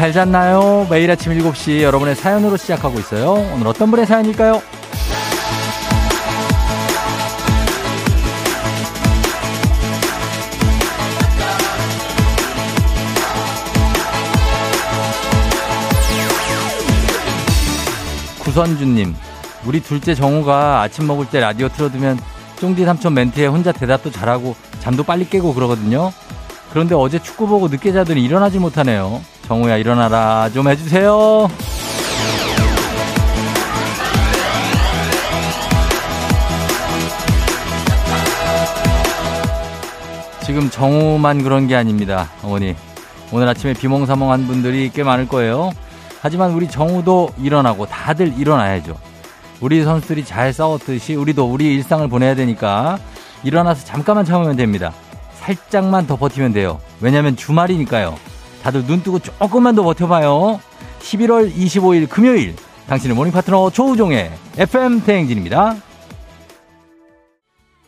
잘 잤나요? 매일 아침 7시 여러분의 사연으로 시작하고 있어요. 오늘 어떤 분의 사연일까요? 구선주님, 우리 둘째 정우가 아침 먹을 때 라디오 틀어두면 쫑디 삼촌 멘트에 혼자 대답도 잘하고 잠도 빨리 깨고 그러거든요. 그런데 어제 축구 보고 늦게 자더니 일어나지 못하네요. 정우야 일어나라 좀 해주세요. 지금 정우만 그런 게 아닙니다. 어머니. 오늘 아침에 비몽사몽한 분들이 꽤 많을 거예요. 하지만 우리 정우도 일어나고 다들 일어나야죠. 우리 선수들이 잘 싸웠듯이 우리도 우리 일상을 보내야 되니까 일어나서 잠깐만 참으면 됩니다. 살짝만 더 버티면 돼요. 왜냐면 주말이니까요. 다들 눈 뜨고 조금만 더 버텨봐요. 11월 25일 금요일 당신의 morning 파트너 조우종의 FM 대행진입니다.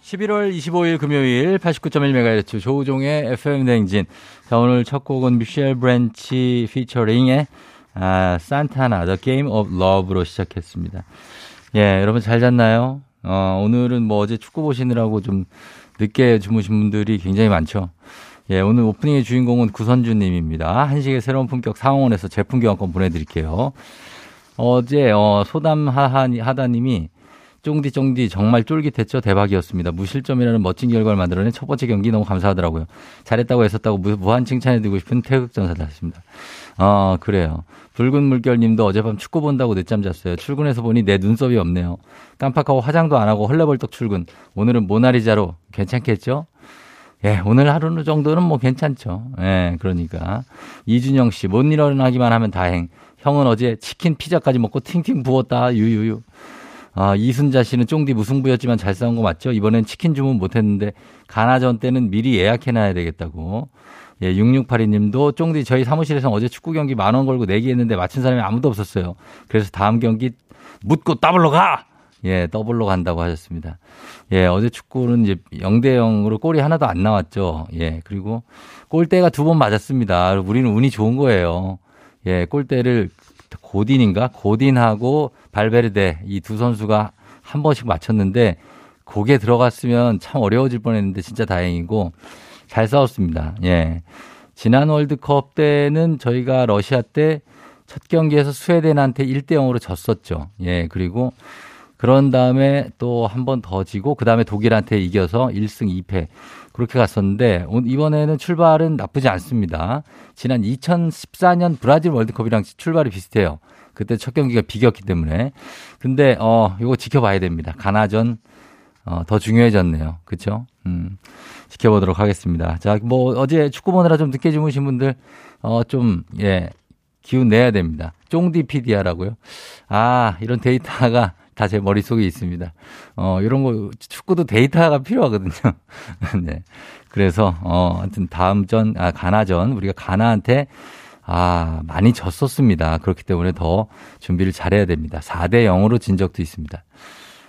11월 25일 금요일 89.1MHz 조우종의 FM 대행진. 자, 오늘 첫 곡은 미셸 브랜치 피처링의 아, 산타나 The Game of Love로 시작했습니다. 예, 여러분 잘 잤나요? 어, 오늘은 뭐 어제 축구 보시느라고 좀 늦게 주무신 분들이 굉장히 많죠. 예, 오늘 오프닝의 주인공은 구선주님입니다. 한식의 새로운 품격 상원에서 제품 교환권 보내드릴게요. 어제, 어, 소담 하다님이 쫑디 쫑디 정말 쫄깃했죠. 대박이었습니다. 무실점이라는 멋진 결과를 만들어낸 첫 번째 경기 너무 감사하더라고요. 잘했다고 했었다고 무한 칭찬해드리고 싶은 태극전사를 하십니다. 어, 그래요. 붉은 물결님도 어젯밤 축구 본다고 늦잠 잤어요. 출근해서 보니 내 눈썹이 없네요. 깜빡하고 화장도 안 하고 헐레벌떡 출근. 오늘은 모나리자로 괜찮겠죠? 예, 오늘 하루 정도는 뭐 괜찮죠. 예, 그러니까. 이준영 씨, 못 일어나기만 하면 다행. 형은 어제 치킨 피자까지 먹고 팅팅 부었다. 유유유. 아, 이순자 씨는 쫑디 무승부였지만 잘 싸운 거 맞죠? 이번엔 치킨 주문 못 했는데 가나전 때는 미리 예약해놔야 되겠다고. 예, 6682님도 쫑디 저희 사무실에서 어제 축구 경기 만 원 걸고 내기 했는데 맞춘 사람이 아무도 없었어요. 그래서 다음 경기 묻고 더블로 가! 예, 더블로 간다고 하셨습니다. 예, 어제 축구는 이제 0대 0으로 골이 하나도 안 나왔죠. 예, 그리고 골대가 두 번 맞았습니다. 우리는 운이 좋은 거예요. 예, 골대를 고딘인가? 고딘하고 발베르데 이 두 선수가 한 번씩 맞췄는데 그게 들어갔으면 참 어려워질 뻔했는데 진짜 다행이고 잘 싸웠습니다. 예. 지난 월드컵 때는 저희가 러시아 때 첫 경기에서 스웨덴한테 1대 0으로 졌었죠. 예. 그리고 그런 다음에 또 한 번 더 지고 그 다음에 독일한테 이겨서 1승 2패 그렇게 갔었는데 이번에는 출발은 나쁘지 않습니다. 지난 2014년 브라질 월드컵이랑 출발이 비슷해요. 그때 첫 경기가 비겼기 때문에. 근데 어 이거 지켜봐야 됩니다. 가나전 어, 더 중요해졌네요. 그렇죠? 음. 지켜보도록 하겠습니다. 자, 뭐 어제 축구 보느라 좀 늦게 주무신 분들 어 좀 예. 기운 내야 됩니다. 쫑디 피디아라고요. 아, 이런 데이터가 다 제 머릿속에 있습니다. 어, 이런 거, 축구도 데이터가 필요하거든요. 네. 그래서, 어, 하여튼 다음 전, 아, 가나전, 우리가 가나한테, 아, 많이 졌었습니다. 그렇기 때문에 더 준비를 잘해야 됩니다. 4대 0으로 진 적도 있습니다.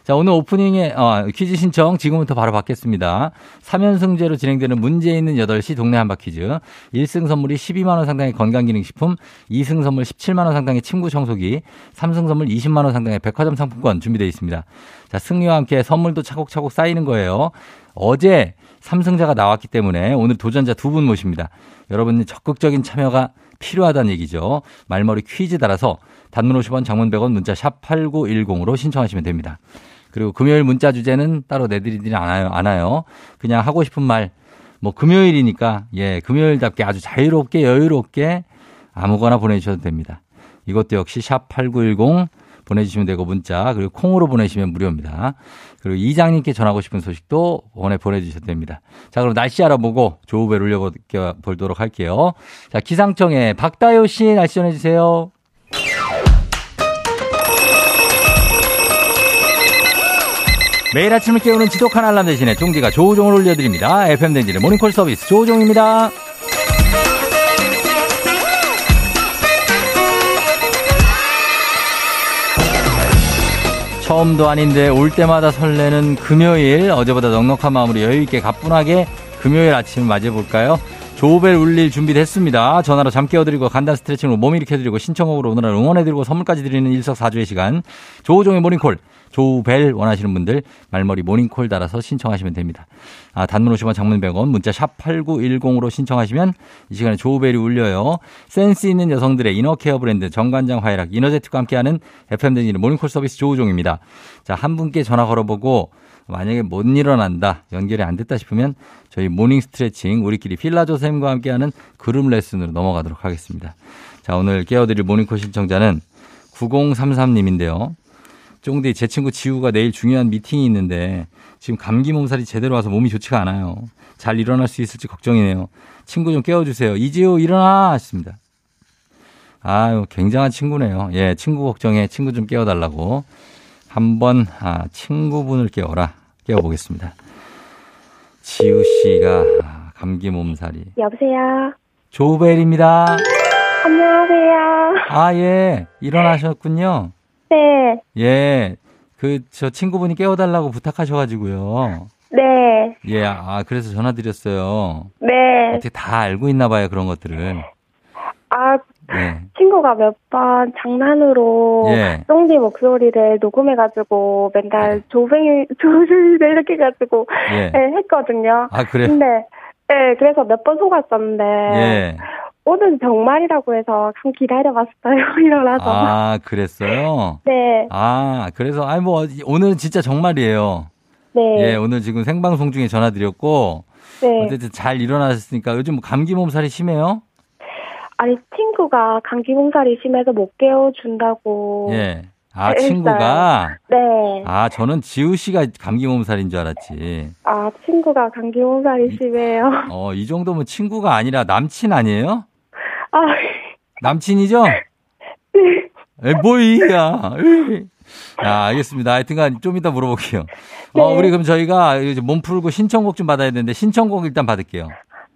자, 오늘 오프닝에 어, 퀴즈 신청 지금부터 바로 받겠습니다. 3연승제로 진행되는 문제 있는 8시 동네 한바 퀴즈. 1승 선물이 12만 원 상당의 건강기능식품, 2승 선물 17만 원 상당의 침구 청소기, 3승 선물 20만 원 상당의 백화점 상품권 준비되어 있습니다. 자, 승리와 함께 선물도 차곡차곡 쌓이는 거예요. 어제 3승자가 나왔기 때문에 오늘 도전자 두 분 모십니다. 여러분 적극적인 참여가 필요하다는 얘기죠. 말머리 퀴즈 따라서 단문 50원, 장문 100원, 문자 샵 8910으로 신청하시면 됩니다. 그리고 금요일 문자 주제는 따로 내드리지 않아요. 않아요. 그냥 하고 싶은 말, 뭐 금요일이니까, 예, 금요일답게 아주 자유롭게, 여유롭게 아무거나 보내주셔도 됩니다. 이것도 역시 샵 8910 보내주시면 되고 문자, 그리고 콩으로 보내시면 무료입니다. 그리고 이장님께 전하고 싶은 소식도 원에 보내주셔도 됩니다. 자, 그럼 날씨 알아보고 조우벨 올려보도록 할게요. 자, 기상청에 박다효 씨 날씨 전해주세요. 매일 아침을 깨우는 지독한 알람 대신에 종디가 조우종을 올려드립니다. FMden지의 모닝콜 서비스 조우종입니다. 처음도 아닌데 올 때마다 설레는 금요일 어제보다 넉넉한 마음으로 여유있게 가뿐하게 금요일 아침을 맞이해볼까요? 조벨 울릴 준비됐습니다. 전화로 잠 깨워드리고 간단 스트레칭으로 몸 일으켜드리고 신청곡으로 오늘 응원해드리고 선물까지 드리는 일석사조의 시간. 조우종의 모닝콜. 조벨 원하시는 분들 말머리 모닝콜 달아서 신청하시면 됩니다. 아, 단문 50원 장문 100원 문자 샵 8910으로 신청하시면 이 시간에 조벨이 울려요. 센스 있는 여성들의 inner care 브랜드 정관장 화이락 이너제틱과 함께하는 FM댕진의 모닝콜 서비스 조우종입니다. 자, 한 분께 전화 걸어보고 만약에 못 일어난다, 연결이 안 됐다 싶으면 저희 morning 스트레칭 우리끼리 필라조 쌤과 함께하는 그룹 레슨으로 넘어가도록 하겠습니다. 자, 오늘 깨워드릴 모닝콜 신청자는 9033님인데요. 쫑디 제 친구 지우가 내일 중요한 미팅이 있는데 지금 감기 몸살이 제대로 와서 몸이 좋지가 않아요. 잘 일어날 수 있을지 걱정이네요. 친구 좀 깨워주세요. 이지우 일어나 하셨습니다. 아유 굉장한 친구네요. 예 친구 걱정해 친구 좀 깨워달라고 한번 아, 친구분을 깨워라 깨워보겠습니다. 지우 씨가 아, 감기 몸살이 여보세요. 조벨입니다. 안녕하세요. 아 예 일어나셨군요. 네, 예. 그, 저 친구분이 깨워달라고 부탁하셔가지고요. 네, 예, 아, 그래서 전화드렸어요. 네. 어떻게 다 알고 있나 봐요, 그런 것들을. 아, 예. 친구가 몇 번 장난으로 예. 쫑디 목소리를 녹음해가지고 맨날 네. 조뱅이, 조뱅이 이렇게 해가지고 예. 네, 했거든요. 아, 그래? 근데, 네, 그래서 몇 번 속았었는데 예. 오늘 정말이라고 해서 좀 기다려봤어요. 일어나서. 아, 그랬어요? 네, 아, 그래서, 아니, 뭐, 오늘은 진짜 정말이에요. 네, 예, 오늘 지금 생방송 중에 전화드렸고, 네. 어쨌든 잘 일어나셨으니까 요즘 뭐 감기 몸살이 심해요? 아니 친구가 감기 몸살이 심해서 못 깨워준다고. 예. 아, 했어요. 친구가? 네. 아, 저는 지우 씨가 감기 몸살인 줄 알았지. 아, 친구가 감기 몸살이 심해요. 어, 이 정도면 친구가 아니라 남친 아니에요? 아, 남친이죠? 에, 뭐이야. 에이. 야, 알겠습니다. 하여튼간 좀 이따 물어볼게요. 어, 네. 우리 그럼 저희가 이제 몸 풀고 신청곡 좀 받아야 되는데 신청곡 일단 받을게요.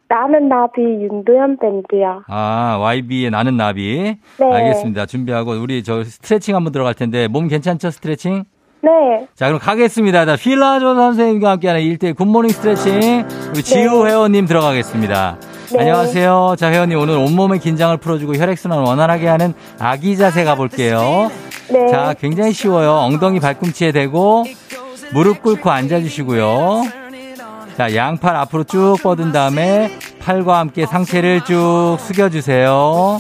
나는 나비 윤도현 밴드야. 아, YB의 나는 나비. 네. 알겠습니다. 준비하고 우리 저 스트레칭 한번 들어갈 텐데 몸 괜찮죠? 스트레칭? 네. 자, 그럼 가겠습니다. 자, 필라조 선생님과 함께하는 1대1 굿모닝 스트레칭. 우리 지우 회원님 들어가겠습니다. 네. 안녕하세요. 자, 회원님 오늘 온몸의 긴장을 풀어주고 혈액순환 원활하게 하는 아기 자세 가볼게요. 네. 자, 굉장히 쉬워요. 엉덩이 발꿈치에 대고 무릎 꿇고 앉아주시고요. 자, 양팔 앞으로 쭉 뻗은 다음에 팔과 함께 상체를 쭉 숙여주세요.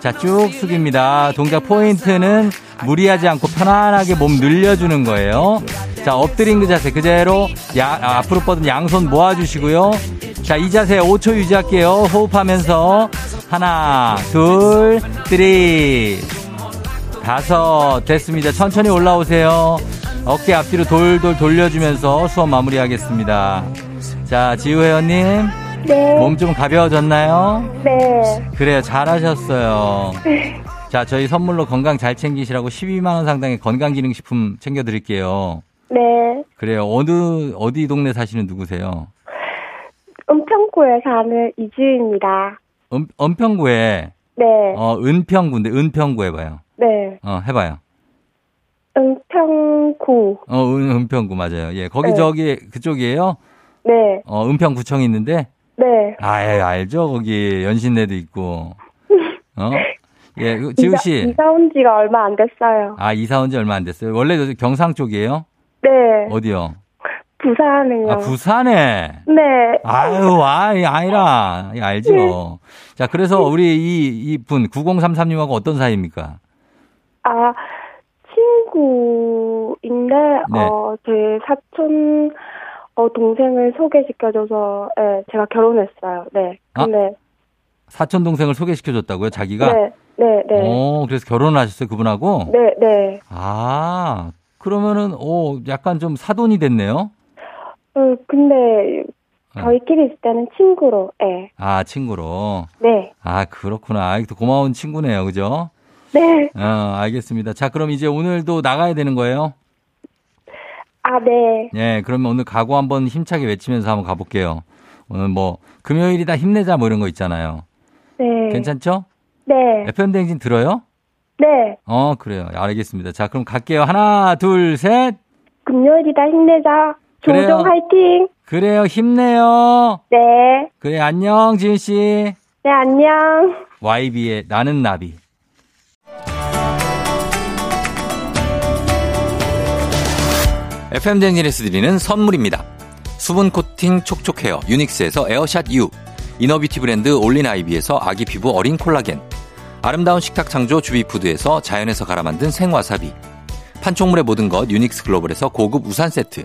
자, 쭉 숙입니다. 동작 포인트는 무리하지 않고 편안하게 몸 늘려주는 거예요. 자, 엎드린 그 자세 그대로 야, 아, 앞으로 뻗은 양손 모아주시고요. 자, 이 자세 5초 유지할게요. 호흡하면서 하나, 둘, three, 다섯 됐습니다. 천천히 올라오세요. 어깨 앞뒤로 돌돌 돌려주면서 수업 마무리하겠습니다. 자, 지우 회원님 네. 몸 좀 가벼워졌나요? 네. 그래요, 잘하셨어요. 자, 저희 선물로 건강 잘 챙기시라고 12만 원 상당의 건강기능식품 챙겨드릴게요. 네. 그래요. 어느 어디 동네 사시는 누구세요? 은평구에 사는 이주입니다. 은, 은평구에 네. 어 은평구인데 은평구 해봐요. 네. 어 해봐요. 은평구. 어 은, 은평구 맞아요. 예, 거기 네. 저기 그쪽이에요. 네. 어 은평구청이 있는데 네. 아 예, 알죠 거기 연신내도 있고. 어? 예, 그 지우 씨. 이사, 이사 온 지가 얼마 안 됐어요. 아 이사 온 지 얼마 안 됐어요. 원래 저 경상 쪽이에요? 네. 어디요? 부산은요. 아 부산에. 네. 아유, 아, 이 아니라. 이 알죠. 자, 그래서 우리 이, 이 분, 9033님하고 어떤 사이입니까? 아, 친구인데, 네. 어, 제 사촌, 어, 동생을 소개시켜줘서, 예, 제가 결혼했어요. 네. 아, 근데, 사촌 동생을 소개시켜줬다고요, 자기가? 네, 네, 네. 오, 그래서 결혼을 하셨어요, 그분하고? 네, 네. 아, 그러면은, 오, 약간 좀 사돈이 됐네요? 어, 근데, 어. 저희끼리 있을 때는 친구로, 예. 아, 친구로. 네. 아, 그렇구나. 아, 또 고마운 친구네요, 그죠? 네. 어, 알겠습니다. 자, 그럼 이제 오늘도 나가야 되는 거예요? 아, 네. 예, 그러면 오늘 각오 한번 힘차게 외치면서 한번 가볼게요. 오늘 뭐, 금요일이다 힘내자 뭐 이런 거 있잖아요. 네. 괜찮죠? 네. FM 댕진 들어요? 네. 어, 그래요. 알겠습니다. 자, 그럼 갈게요. 하나, 둘, 셋. 금요일이다 힘내자. 그래요. 조종 화이팅! 그래요, 힘내요. 네. 그래, 안녕, 지은 씨. 네, 안녕. YB의 나는 나비. FM 댕진에서 드리는 선물입니다. 수분 코팅 촉촉 헤어 유닉스에서 에어샷 U, 이너비티 브랜드 올린 아이비에서 아기 피부 어린 콜라겐, 아름다운 식탁 창조 주비푸드에서 자연에서 갈아 만든 생와사비, 판촉물의 모든 것 유닉스 글로벌에서 고급 우산 세트,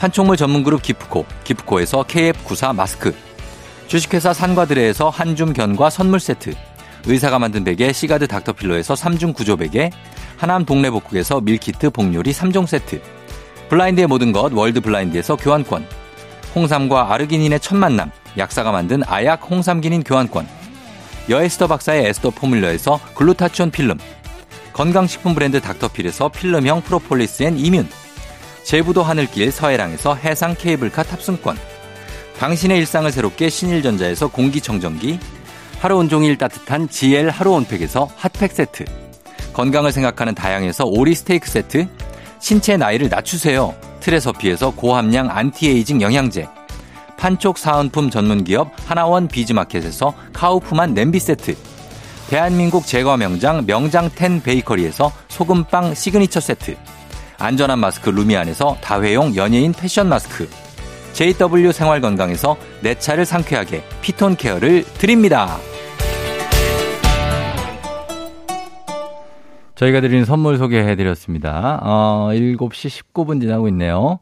판촉물 전문 그룹 기프코, 기프코에서 KF94 마스크, 주식회사 산과드레에서 한줌 견과 선물 세트, 의사가 만든 베개 시가드 닥터필로에서 3중 구조 베개, 하남 동네 복국에서 밀키트 복요리 3종 세트, 블라인드의 모든 것 월드 블라인드에서 교환권, 홍삼과 아르기닌의 첫 만남, 약사가 만든 아약 홍삼기닌 교환권, 여에스더 박사의 에스더 포뮬러에서 글루타치온 필름, 건강식품 브랜드 닥터필에서 필름형 프로폴리스 and immune, 제부도 하늘길 서해랑에서 해상 케이블카 탑승권, 당신의 일상을 새롭게 신일전자에서 공기청정기, 하루 온종일 따뜻한 GL 하루 온팩에서 핫팩 세트, 건강을 생각하는 다양에서 오리 스테이크 세트, 신체 나이를 낮추세요. 트레서피에서 고함량 안티에이징 영양제, 판촉 사은품 전문기업 하나원 비즈마켓에서 카우프만 냄비 세트, 대한민국 제과 명장 명장텐 베이커리에서 소금빵 시그니처 세트, 안전한 마스크 루미안에서 다회용 연예인 패션 마스크, JW 생활건강에서 내 차를 상쾌하게 피톤 케어를 드립니다. 저희가 드리는 선물 소개해 드렸습니다. 어, 7시 19분 지나고 있네요.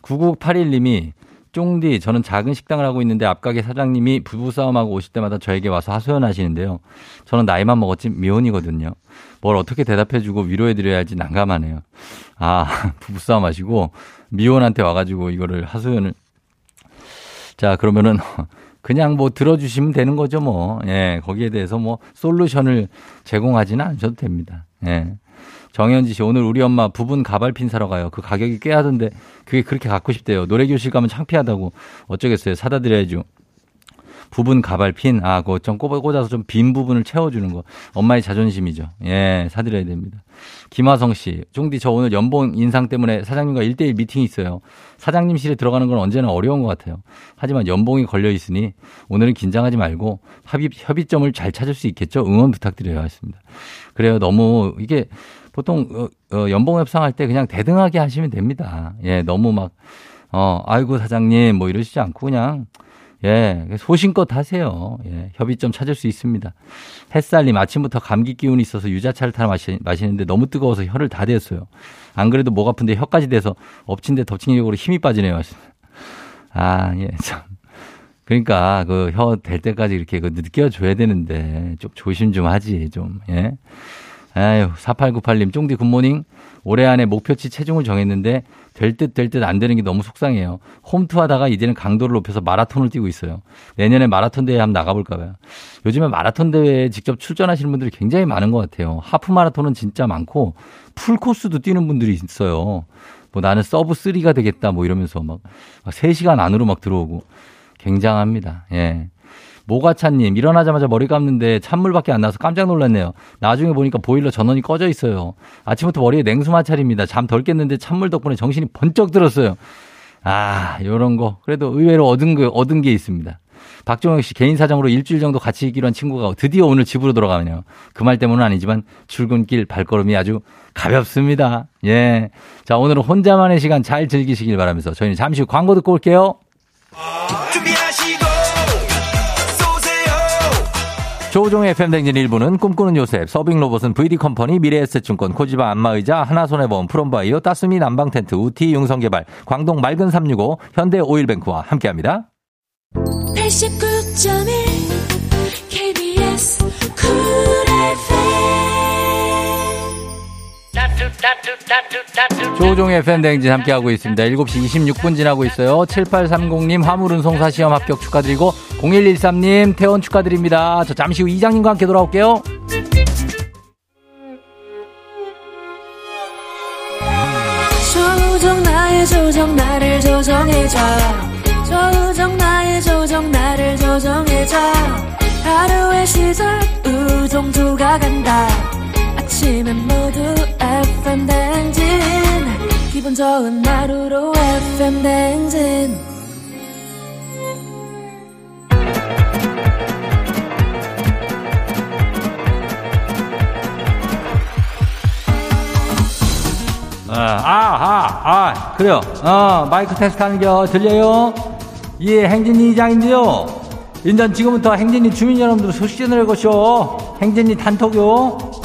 9981님이 쫑디, 저는 작은 식당을 하고 있는데 앞가게 사장님이 부부싸움하고 오실 때마다 저에게 와서 하소연하시는데요. 저는 나이만 먹었지 미혼이거든요. 뭘 어떻게 대답해주고 위로해드려야지 난감하네요. 아, 부부싸움 하시고 미혼한테 와가지고 이거를 하소연을. 자, 그러면은 그냥 뭐 들어주시면 되는 거죠, 뭐. 예, 거기에 대해서 뭐 솔루션을 제공하지는 않으셔도 됩니다. 예. 정현지 씨, 오늘 우리 엄마 부분 가발핀 사러 가요. 그 가격이 꽤 하던데 그게 그렇게 갖고 싶대요. 노래 교실 가면 창피하다고 어쩌겠어요. 사다 드려야죠. 부분 가발핀, 아, 그거 좀 꽂아서 좀 빈 부분을 채워주는 거. 엄마의 자존심이죠. 예, 사드려야 됩니다. 김화성 씨, 종디 저 오늘 연봉 인상 때문에 사장님과 1대1 미팅이 있어요. 사장님실에 들어가는 건 언제나 어려운 것 같아요. 하지만 연봉이 걸려 있으니 오늘은 긴장하지 말고 합의, 협의점을 잘 찾을 수 있겠죠? 응원 부탁드려요. 하습니다 그래요. 너무 이게 보통 어, 어, 연봉 협상할 때 그냥 대등하게 하시면 됩니다. 예, 너무 막 어, 아이고 사장님 뭐 이러시지 않고 그냥 예, 소신껏 하세요. 예, 협의점 찾을 수 있습니다. 햇살님 아침부터 감기 기운이 있어서 유자차를 타러 마시, 마시는데 너무 뜨거워서 혀를 다 댔어요. 안 그래도 목 아픈데 혀까지 대서 엎친 데 덮친 격으로 힘이 빠지네요. 아, 예, 참. 그러니까 그혀댈 때까지 이렇게 그 느껴줘야 되는데 좀 조심 좀 하지 좀 예. 아유 4898님 쫑디 굿모닝 올해 안에 목표치 체중을 정했는데 될 듯 될 듯 안 되는 게 너무 속상해요. 홈투 하다가 이제는 강도를 높여서 마라톤을 뛰고 있어요. 내년에 마라톤 대회 한번 나가볼까 봐요. 요즘에 마라톤 대회에 직접 출전하시는 분들이 굉장히 많은 것 같아요. 하프 마라톤은 진짜 많고 풀 코스도 뛰는 분들이 있어요. 뭐 나는 sub 3가 되겠다 뭐 이러면서 막 3시간 안으로 막 들어오고 굉장합니다. 예. 모가차님, 일어나자마자 머리 감는데 찬물밖에 안 나서 깜짝 놀랐네요. 나중에 보니까 보일러 전원이 꺼져 있어요. 아침부터 머리에 냉수 마찰입니다. 잠 덜 깼는데 찬물 덕분에 정신이 번쩍 들었어요. 아, 요런 거. 그래도 의외로 얻은 거, 얻은 게 있습니다. 박종혁 씨 개인 사정으로 일주일 정도 같이 있기로 한 친구가 드디어 오늘 집으로 돌아가네요. 그 말 때문은 아니지만 출근길 발걸음이 아주 가볍습니다. 예. 자, 오늘은 혼자만의 시간 잘 즐기시길 바라면서 저희는 잠시 후 광고 듣고 올게요. 조종의 FM댕진 일부는 꿈꾸는 요셉, 서빙 로봇은 VD컴퍼니, 미래에셋증권, 코지바 안마의자, 하나손해보험, 프롬바이오, 따스미 난방텐트, 우티 융성개발, 광동 맑은 365, 현대 오일뱅크와 함께합니다. 89.1 조종의 팬댕진 함께하고 있습니다. 7시 26분 지나고 있어요. 7830님 화물운송사 시험 합격 축하드리고 0113님 퇴원 축하드립니다. 저 잠시 후 이장님과 함께 돌아올게요. 조정 나의 조정 나를 조정해줘 조정 나의 조정 나를 조정해줘 하루의 시절 우정조가 간다 아침엔 모두 FM 댕진 기분 좋은 하루로 FM 댕진 아, 아, 아, 그래요. 어, 마이크 테스트 하는 겨 들려요? 예, 행진이 이장인데요. 인전 지금부터 행진이 주민 여러분들 소식 전할 것이오. 행진이 단톡요.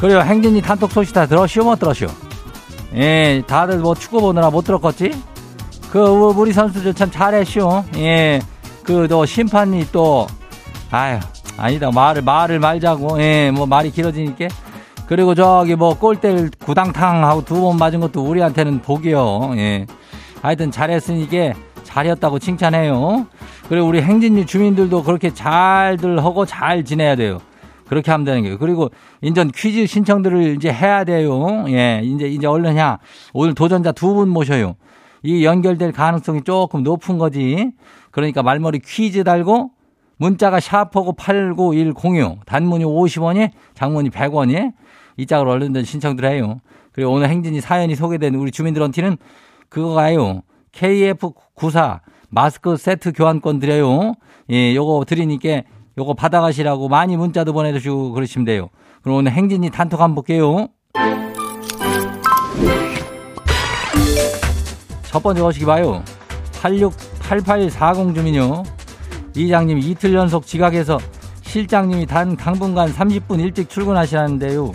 그래요. 행진이 단톡 소식 다 들었시오? 못 들었시오? 예, 다들 뭐 축구 보느라 못 들었겠지? 그 우리 선수들 참 잘했쇼. 예. 그 또 심판이 또 아유 아니다 말을 말을 말자고 예 뭐 말이 길어지니까 그리고 저기 뭐 골대를 구당탕 하고 두 번 맞은 것도 우리한테는 복이요. 예. 하여튼 잘했으니까 잘했다고 칭찬해요. 그리고 우리 행진리 주민들도 그렇게 잘들 하고 잘 지내야 돼요. 그렇게 하면 되는 거예요. 그리고 인전 퀴즈 신청들을 이제 해야 돼요. 예, 이제 이제 얼른 해. 오늘 도전자 두 분 모셔요. 이 연결될 가능성이 조금 높은 거지. 그러니까 말머리 퀴즈 달고 문자가 샤프고 89106 단문이 50원이 장문이 100원이 이 짝으로 얼른들 신청들 해요. 그리고 오늘 행진이 사연이 소개된 우리 주민들한테는 그거 가요. KF94 마스크 세트 교환권 드려요. 예, 요거 드리니까 요거 받아가시라고 많이 문자도 보내주시고 그러시면 돼요. 그럼 오늘 행진이 단톡 한번 볼게요. 첫 번째 오시기 봐요. 868840 주민요. 이장님 이틀 연속 지각해서 실장님이 단 당분간 30분 일찍 출근하시라는데요.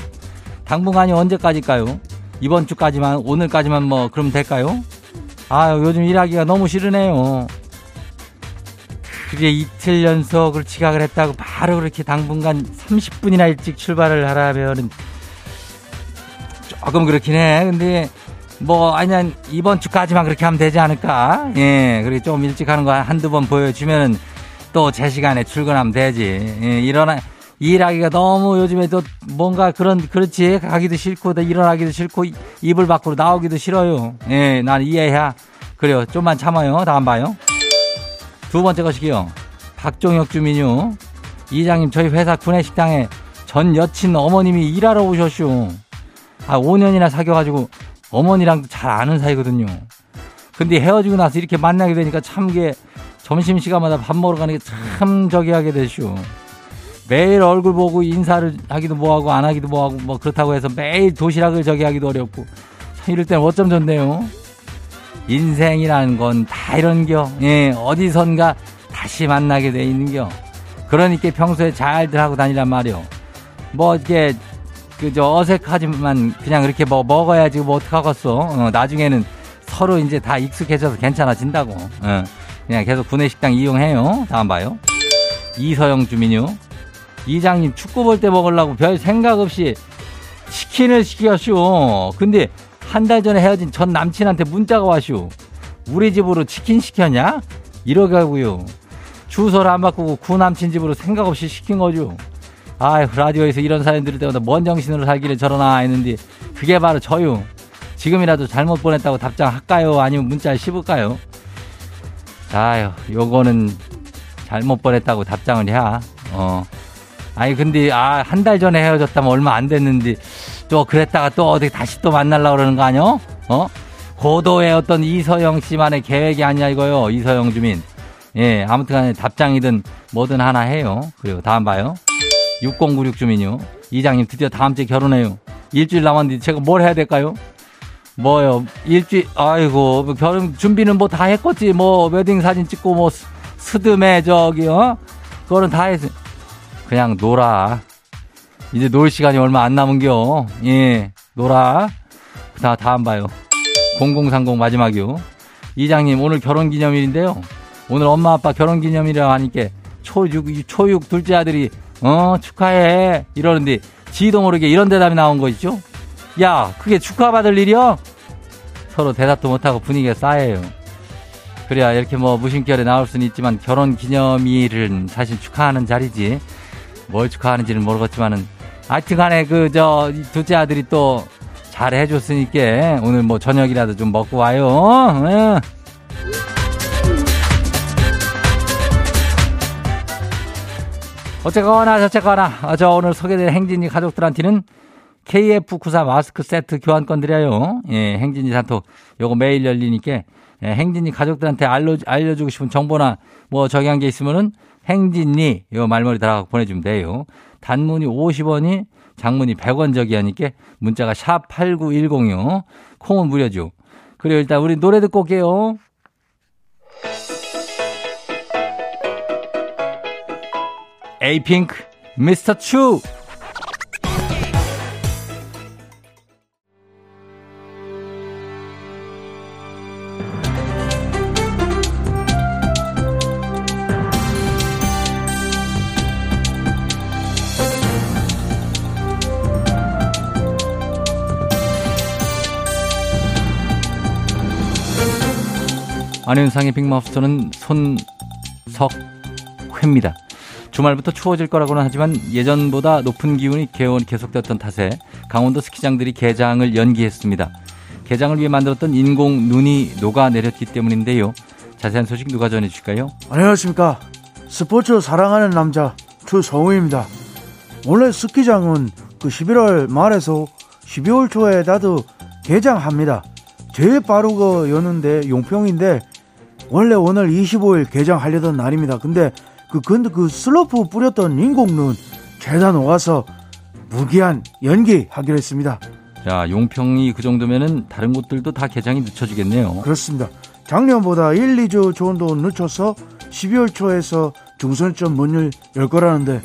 당분간이 언제까지일까요? 이번 주까지만 오늘까지만 뭐 그럼 될까요? 아 요즘 일하기가 너무 싫으네요. 그게 이틀 연속을 지각을 했다고 바로 그렇게 당분간 30분이나 일찍 출발을 하라면은 조금 그렇긴 해. 근데 뭐 아니야 이번 주까지만 그렇게 하면 되지 않을까? 예, 그리고 좀 일찍 하는 거 한두 번 보여주면은 또제 시간에 출근하면 되지. 예, 일어나 일하기가 너무 요즘에 또 뭔가 그런 그렇지 가기도 싫고 일어나기도 싫고 이불 밖으로 나오기도 싫어요. 예, 난 이해해. 그래요. 좀만 참아요. 다음 봐요. 두 번째 것이기요. 박종혁 주민요. 이장님 저희 회사 구내식당에 전 여친 어머님이 일하러 오셨쇼. 아 5년이나 사귀어가지고 어머니랑도 잘 아는 사이거든요. 근데 헤어지고 나서 이렇게 만나게 되니까 참게 점심시간마다 밥 먹으러 가는 게 참 저기 하게 되쇼. 매일 얼굴 보고 인사를 하기도 뭐하고 안 하기도 뭐하고 뭐 그렇다고 해서 매일 도시락을 저기 하기도 어렵고 참 이럴 때는 어쩜 좋네요. 인생이라는 건 다 이런겨. 예, 어디선가 다시 만나게 돼 있는겨. 그러니까 평소에 잘들 하고 다니란 말이요. 뭐 이렇게 그저 어색하지만 그냥 이렇게 뭐 먹어야지 뭐 어떡하겠어. 어, 나중에는 서로 이제 다 익숙해져서 괜찮아진다고. 어, 그냥 계속 구내식당 이용해요. 다음 봐요. 이서영 주민요. 이장님 축구 볼 때 먹으려고 별 생각 없이 치킨을 시켰슈. 근데 한 달 전에 헤어진 전 남친한테 문자가 왔슈. 우리 집으로 치킨 시켰냐? 이러가고요. 주소를 안 바꾸고 구 남친 집으로 생각 없이 시킨 거죠. 아휴 라디오에서 이런 사연 들을 때마다 뭔 정신으로 살기를 저러나 했는데 그게 바로 저요. 지금이라도 잘못 보냈다고 답장할까요? 아니면 문자 씹을까요? 아휴 요거는 잘못 보냈다고 답장을 해야. 어. 아니 근데 아 한 달 전에 헤어졌다면 얼마 안 됐는데 또 그랬다가 또 어디 다시 또 만날라 그러는 거 아니요? 어? 고도의 어떤 이서영 씨만의 계획이 아니야 이거요. 이서영 주민. 예, 아무튼 간에 답장이든 뭐든 하나 해요. 그리고 다음 봐요. 6096 주민요. 이장님 드디어 다음 주에 결혼해요. 일주일 남았는데 제가 뭘 해야 될까요? 뭐요? 일주일, 아이고, 뭐 결혼 준비는 뭐 다 했겠지. 뭐 웨딩 사진 찍고 뭐 스- 스드메 저기, 어? 그거는 다 했어. 그냥 놀아. 이제 놀 시간이 얼마 안 남은겨. 예, 놀아. 다, 다음 봐요. 0030 마지막이요. 이장님, 오늘 결혼 기념일인데요. 오늘 엄마 아빠 결혼 기념일이라고 하니까 초육, 초육 둘째 아들이, 어, 축하해. 이러는데, 지도 모르게 이런 대답이 나온 거 있죠? 야, 그게 축하받을 일이야? 서로 대답도 못하고 분위기가 싸해요. 그래야 이렇게 뭐 무심결에 나올 수는 있지만 결혼 기념일은 사실 축하하는 자리지. 뭘 축하하는지는 모르겠지만은 하여튼 간에 그 저 둘째 아들이 또 잘 해줬으니까 오늘 뭐 저녁이라도 좀 먹고 와요. 예. 어쨌거나 저쨌거나 어, 저 오늘 소개된 행진이 가족들한테는 KF94 마스크 세트 교환권 드려요. 예, 행진이 단톡 요거 매일 열리니까 예, 행진이 가족들한테 알려, 알려주고 싶은 정보나 뭐 저기 한 게 있으면은 행진이 요 말머리 달아서 보내주면 돼요. 단문이 50원이 장문이 100원 저기 하니까 문자가 샵 8910이요. 콩은 무료죠. 그리고 일단 우리 노래 듣고 올게요. 에이핑크 미스터 추 안윤상의 빅마우스터는 손석회입니다. 주말부터 추워질 거라고는 하지만 예전보다 높은 기온이 계속되었던 탓에 강원도 스키장들이 개장을 연기했습니다. 개장을 위해 만들었던 인공 눈이 녹아내렸기 때문인데요. 자세한 소식 누가 전해주실까요? 안녕하십니까. 스포츠 사랑하는 남자 추성우입니다. 원래 스키장은 그 11월 말에서 12월 초에 다들 개장합니다. 제일 빠르고 여는데 용평인데 원래 오늘 25일 개장하려던 날입니다. 근데 그 근데 그 슬로프 뿌렸던 인공눈 죄다 녹아서 무기한 연기하기로 했습니다. 자, 용평이 그 정도면은 다른 곳들도 다 개장이 늦춰지겠네요. 그렇습니다. 작년보다 1, 2주 정도 늦춰서 12월 초에서 중선점 문을 열 거라는데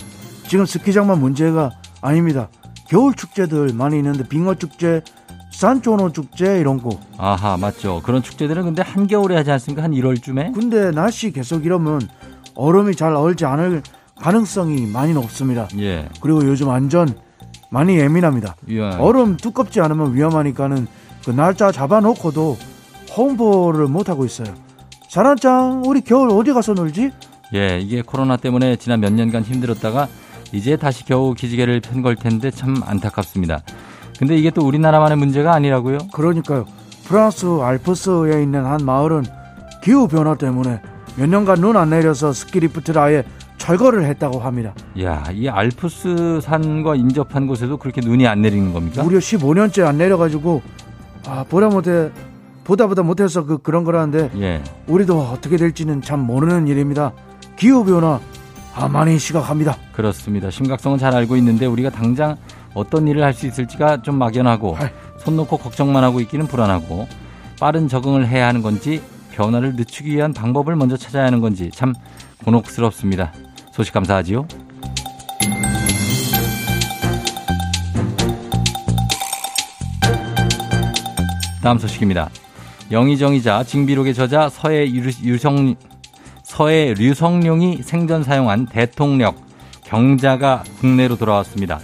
지금 스키장만 문제가 아닙니다. 겨울 축제들 많이 있는데 빙어 축제, 산초노 축제 이런 거. 아하 맞죠. 그런 축제들은 근데 한겨울에 하지 않습니까? 한 1월쯤에? 근데 날씨 계속 이러면 얼음이 잘 얼지 않을 가능성이 많이 높습니다. 예. 그리고 요즘 완전 많이 예민합니다. 예. 얼음 두껍지 않으면 위험하니까는 그 날짜 잡아놓고도 홍보를 못 하고 있어요. 사란짱 우리 겨울 어디 가서 놀지? 예, 이게 코로나 때문에 지난 몇 년간 힘들었다가 이제 다시 겨우 기지개를 편 걸 텐데 참 안타깝습니다. 근데 이게 또 우리나라만의 문제가 아니라고요? 그러니까요. 프랑스 알프스에 있는 한 마을은 기후 변화 때문에 몇 년간 눈 안 내려서 스키 리프트를 아예 철거를 했다고 합니다. 야, 이 알프스 산과 인접한 곳에도 그렇게 눈이 안 내리는 겁니까? 무려 15년째 안 내려가지고 아 보다 못해 보다 보다 못해서 그 그런 거라는데 예. 우리도 어떻게 될지는 참 모르는 일입니다. 기후 변화 아 많이 시각합니다. 그렇습니다. 심각성은 잘 알고 있는데 우리가 당장 어떤 일을 할 수 있을지가 좀 막연하고 손 놓고 걱정만 하고 있기는 불안하고 빠른 적응을 해야 하는 건지 변화를 늦추기 위한 방법을 먼저 찾아야 하는 건지 참 곤혹스럽습니다. 소식 감사하지요. 다음 소식입니다. 영의정이자 징비록의 저자 서해 유성 서해 류성룡이 생전 사용한 대통령 경자가 국내로 돌아왔습니다.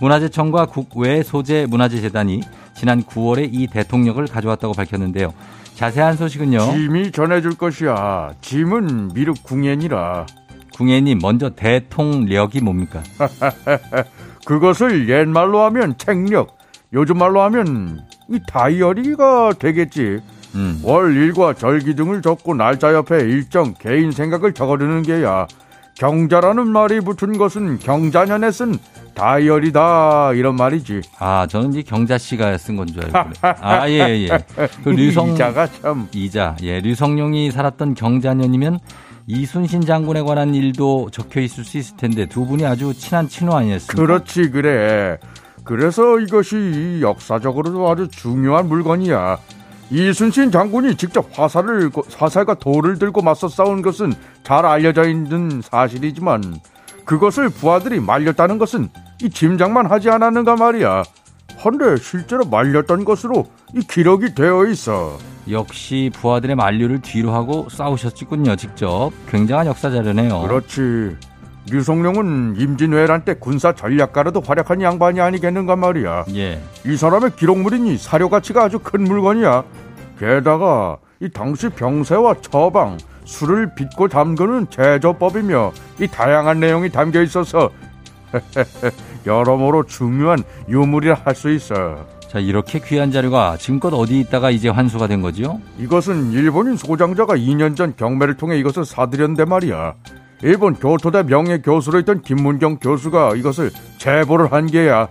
문화재청과 국외 소재 문화재재단이 지난 9월에 이 대통령을 가져왔다고 밝혔는데요. 자세한 소식은요. 짐이 전해줄 것이야. 짐은 미륵 궁예니라. 궁예님 먼저 대통령이 뭡니까? 그것을 옛말로 하면 책력, 요즘 말로 하면 이 다이어리가 되겠지. 음. 월 일과 절기 등을 적고 날짜 옆에 일정 개인 생각을 적어두는 게야. 경자라는 말이 붙은 것은 경자년에 쓴 다이어리다 이런 말이지. 아 저는 이제 경자 씨가 쓴 건 줄 알고. 아예 예. 그 류성 이자가 참 이자 예 류성룡이 살았던 경자년이면 이순신 장군에 관한 일도 적혀 있을 수 있을 텐데 두 분이 아주 친한 친구 아니었습니까? 그렇지 그래. 그래서 이것이 역사적으로도 아주 중요한 물건이야. 이순신 장군이 직접 화살을 화살과 돌을 들고 맞서 싸운 것은 잘 알려져 있는 사실이지만 그것을 부하들이 말렸다는 것은 이 짐작만 하지 않았는가 말이야. 헌데 실제로 말렸던 것으로 이 기록이 되어 있어. 역시 부하들의 만류를 뒤로 하고 싸우셨군요, 직접. 굉장한 역사 자료네요. 그렇지. 류성룡은 임진왜란 때 군사 전략가로도 활약한 양반이 아니겠는가 말이야. 예. 이 사람의 기록물이니 사료 가치가 아주 큰 물건이야. 게다가 이 당시 병세와 처방, 술을 빚고 담그는 제조법이며 이 다양한 내용이 담겨 있어서 여러모로 중요한 유물이라 할 수 있어. 자, 이렇게 귀한 자료가 지금껏 어디 있다가 이제 환수가 된 거지요? 이것은 일본인 소장자가 2년 전 경매를 통해 이것을 사들였는데 말이야. 일본 교토대 명예 교수로 있던 김문경 교수가 이것을 제보를 한 게야.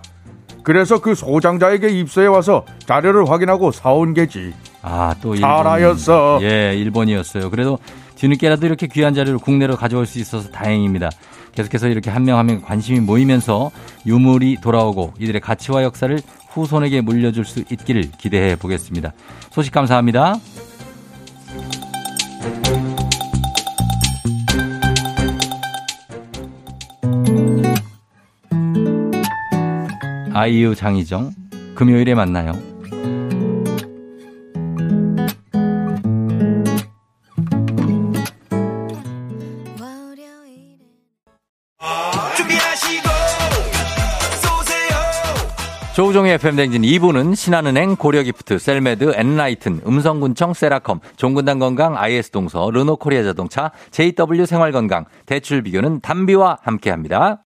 그래서 그 소장자에게 입소해 와서 자료를 확인하고 사온 게지. 아, 또 일본. 잘하였어. 예, 일본이었어요. 그래도 뒤늦게라도 이렇게 귀한 자료를 국내로 가져올 수 있어서 다행입니다. 계속해서 이렇게 한 명 한 명 관심이 모이면서 유물이 돌아오고 이들의 가치와 역사를 후손에게 물려줄 수 있기를 기대해 보겠습니다. 소식 감사합니다. 아이유 장희정 금요일에 만나요. 조우종의 FM대행진 2부는 신한은행, 고려기프트, 셀메드, 엔라이튼, 음성군청, 세라컴, 종근당 건강, IS동서, 르노코리아 자동차, JW 생활건강, 대출비교는 담비와 함께합니다.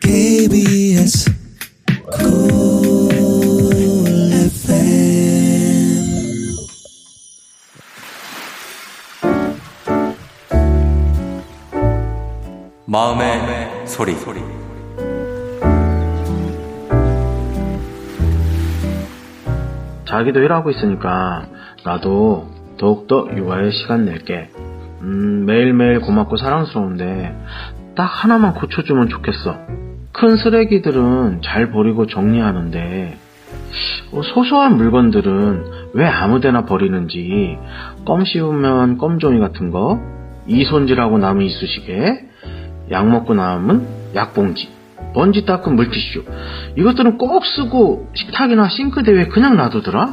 KBS 마음의, 소리. 자기도 일하고 있으니까 나도 더욱더 육아에 시간 낼게. 음, 매일매일 고맙고 사랑스러운데 딱 하나만 고쳐주면 좋겠어. 큰 쓰레기들은 잘 버리고 정리하는데 어, 소소한 물건들은 왜 아무데나 버리는지 껌 씹으면 껌종이 같은 거, 이손질하고 남은 이쑤시개, 약 먹고 남은 약봉지, 먼지 닦은 물티슈 이것들은 꼭 쓰고 식탁이나 싱크대 위에 그냥 놔두더라.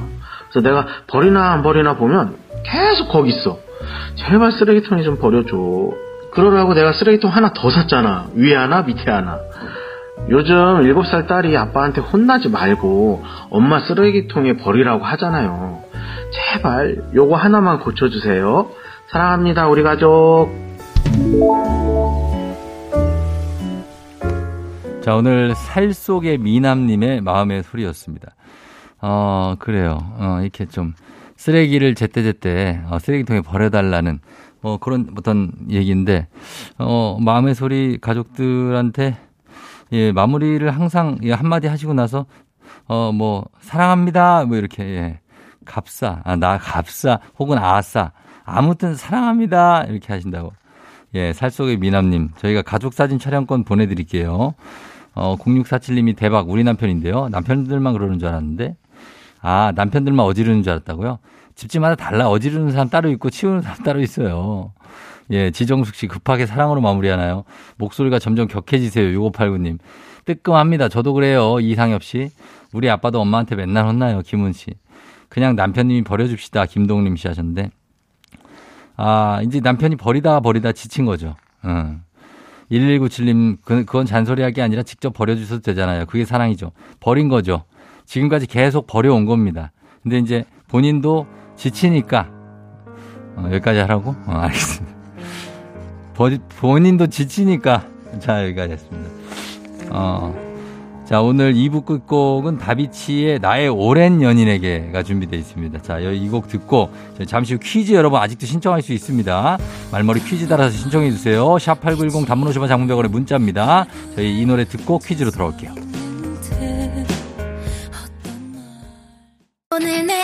그래서 내가 버리나 안 버리나 보면 계속 거기 있어. 제발 쓰레기통에 좀 버려줘. 그러라고 내가 쓰레기통 하나 더 샀잖아. 위에 하나 밑에 하나. 요즘 7살 딸이 아빠한테 혼나지 말고 엄마 쓰레기통에 버리라고 하잖아요. 제발 요거 하나만 고쳐주세요. 사랑합니다 우리 가족. 자, 오늘 살 속의 미남님의 마음의 소리였습니다. 어, 그래요. 어, 이렇게 좀 쓰레기를 제때제때 어, 쓰레기통에 버려달라는 뭐 그런 어떤 얘기인데, 어, 마음의 소리 가족들한테 예, 마무리를 항상 예, 한마디 하시고 나서 어, 뭐, 사랑합니다. 뭐 이렇게, 예. 갑사. 아, 나 갑사. 혹은 아싸. 아무튼 사랑합니다. 이렇게 하신다고. 예, 살 속의 미남님. 저희가 가족 사진 촬영권 보내드릴게요. 어, 0647님이 대박, 우리 남편인데요. 남편들만 그러는 줄 알았는데. 아, 남편들만 어지르는 줄 알았다고요? 집집마다 달라. 어지르는 사람 따로 있고 치우는 사람 따로 있어요. 예, 지정숙 씨 급하게 사랑으로 마무리하나요? 목소리가 점점 격해지세요. 6589님. 뜨끔합니다. 저도 그래요. 이상엽 씨. 우리 아빠도 엄마한테 맨날 혼나요. 김은 씨. 그냥 남편님이 버려줍시다. 김동림 씨 하셨는데. 아, 이제 남편이 버리다 버리다 지친 거죠. 응. 1197님, 그, 그건 잔소리할 게 아니라 직접 버려주셔도 되잖아요. 그게 사랑이죠. 버린 거죠. 지금까지 계속 버려온 겁니다. 근데 이제 본인도 지치니까, 어, 여기까지 하라고? 어, 알겠습니다. 버, 본인도 지치니까, 자, 여기까지 했습니다. 어, 자, 오늘 2부 끝곡은 다비치의 나의 오랜 연인에게가 준비되어 있습니다. 자, 이 곡 듣고 잠시 후 퀴즈 여러분 아직도 신청할 수 있습니다. 말머리 퀴즈 따라서 신청해 주세요. 샵8910 단문 50원 장문병원의 문자입니다. 저희 이 노래 듣고 퀴즈로 돌아올게요. 오늘 내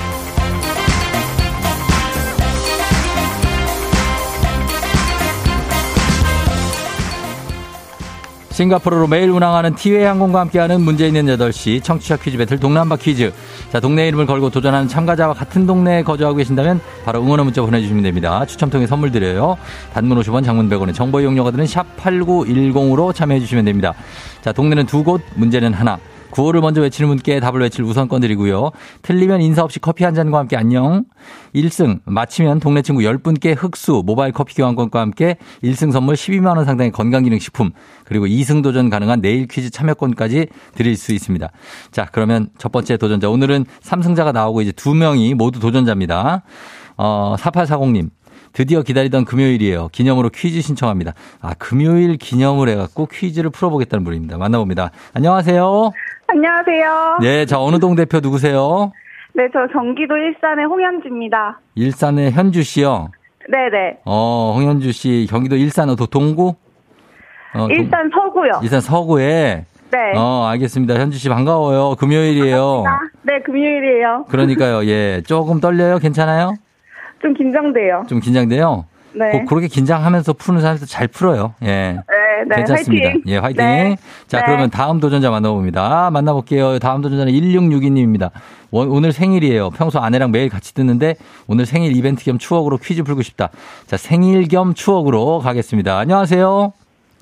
싱가포르로 매일 운항하는 티웨이 항공과 함께하는 문제 있는 8시 청취자 퀴즈 배틀 동네 한바 퀴즈. 자, 동네 이름을 걸고 도전하는 참가자와 같은 동네에 거주하고 계신다면 바로 응원의 문자 보내주시면 됩니다. 추첨 통해 선물 드려요. 단문 50원, 장문 100원의 정보 이용료가 드는 샵 8910으로 참여해 주시면 됩니다. 자, 동네는 두 곳, 문제는 하나. 구호를 먼저 외치는 분께 답을 외칠 우선권 드리고요. 틀리면 인사 없이 커피 한 잔과 함께 안녕. 1승 마치면 동네 친구 10분께 흑수 모바일 커피 교환권과 함께 1승 선물 12만 원 상당의 건강기능식품 그리고 2승 도전 가능한 내일 퀴즈 참여권까지 드릴 수 있습니다. 자 그러면 첫 번째 도전자 오늘은 3승자가 나오고 이제 두 명이 모두 도전자입니다. 어 4840님 드디어 기다리던 금요일이에요. 기념으로 퀴즈 신청합니다. 아, 금요일 기념을 해갖고 퀴즈를 풀어보겠다는 분입니다. 만나봅니다. 안녕하세요. 안녕하세요. 네, 자, 어느 동 대표 누구세요? 네, 저 경기도 일산의 홍현주입니다. 일산의 현주 씨요. 네네. 어, 홍현주 씨, 경기도 일산, 어, 도- 동구? 어, 동- 일산 서구요. 일산 서구에. 네. 어, 알겠습니다. 현주 씨 반가워요. 금요일이에요. 아, 네, 금요일이에요. 그러니까요, 예. 조금 떨려요? 괜찮아요? 좀 긴장돼요. 좀 긴장돼요? 네. 꼭 그렇게 긴장하면서 푸는 사람도 잘 풀어요. 예. 네, 네, 괜찮습니다. 화이팅. 예, 화이팅. 네. 자, 네. 그러면 다음 도전자 만나봅니다. 만나볼게요. 다음 도전자는 1662님입니다. 오늘 생일이에요. 평소 아내랑 매일 같이 듣는데 오늘 생일 이벤트 겸 추억으로 퀴즈 풀고 싶다. 자, 생일 겸 추억으로 가겠습니다. 안녕하세요.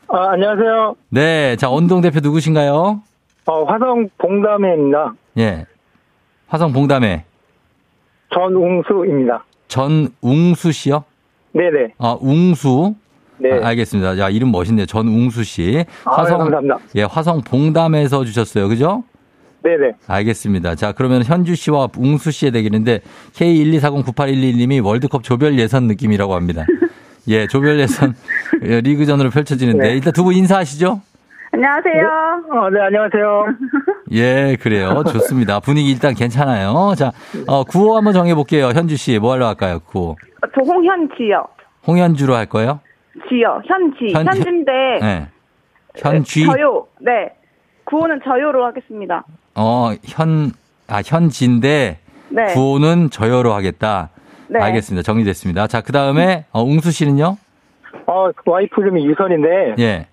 아, 안녕하세요. 네. 자, 언동 대표 누구신가요? 어, 화성 봉담회입니다. 예. 화성 봉담회 전웅수입니다. 전웅수 씨요? 네네. 아, 웅수. 네. 아, 알겠습니다. 자, 이름 멋있네요. 전웅수 씨. 아, 네, 감사합니다. 예, 화성 봉담에서 주셨어요. 그죠? 네네. 알겠습니다. 자, 그러면 현주 씨와 웅수 씨의 대결인데 K124098111님이 월드컵 조별 예선 느낌이라고 합니다. 예, 조별 예선 예, 리그전으로 펼쳐지는데 네. 일단 두 분 인사하시죠? 안녕하세요. 어, 네, 안녕하세요. 예, 그래요. 좋습니다. 분위기 일단 괜찮아요. 자, 어, 구호 한번 정해볼게요. 현주 씨, 뭐 하러 할까요? 구호. 저 홍현지요. 홍현주로 할 거예요? 지요. 현지. 현- 현지인데. 네. 현쥐. 저요. 네. 구호는 저요로 하겠습니다. 어, 현, 아, 현지인데 네. 구호는 저요로 하겠다. 네. 알겠습니다. 정리됐습니다. 자, 그 다음에, 어, 웅수 씨는요? 어, 와이프 이름이 유선인데, 예.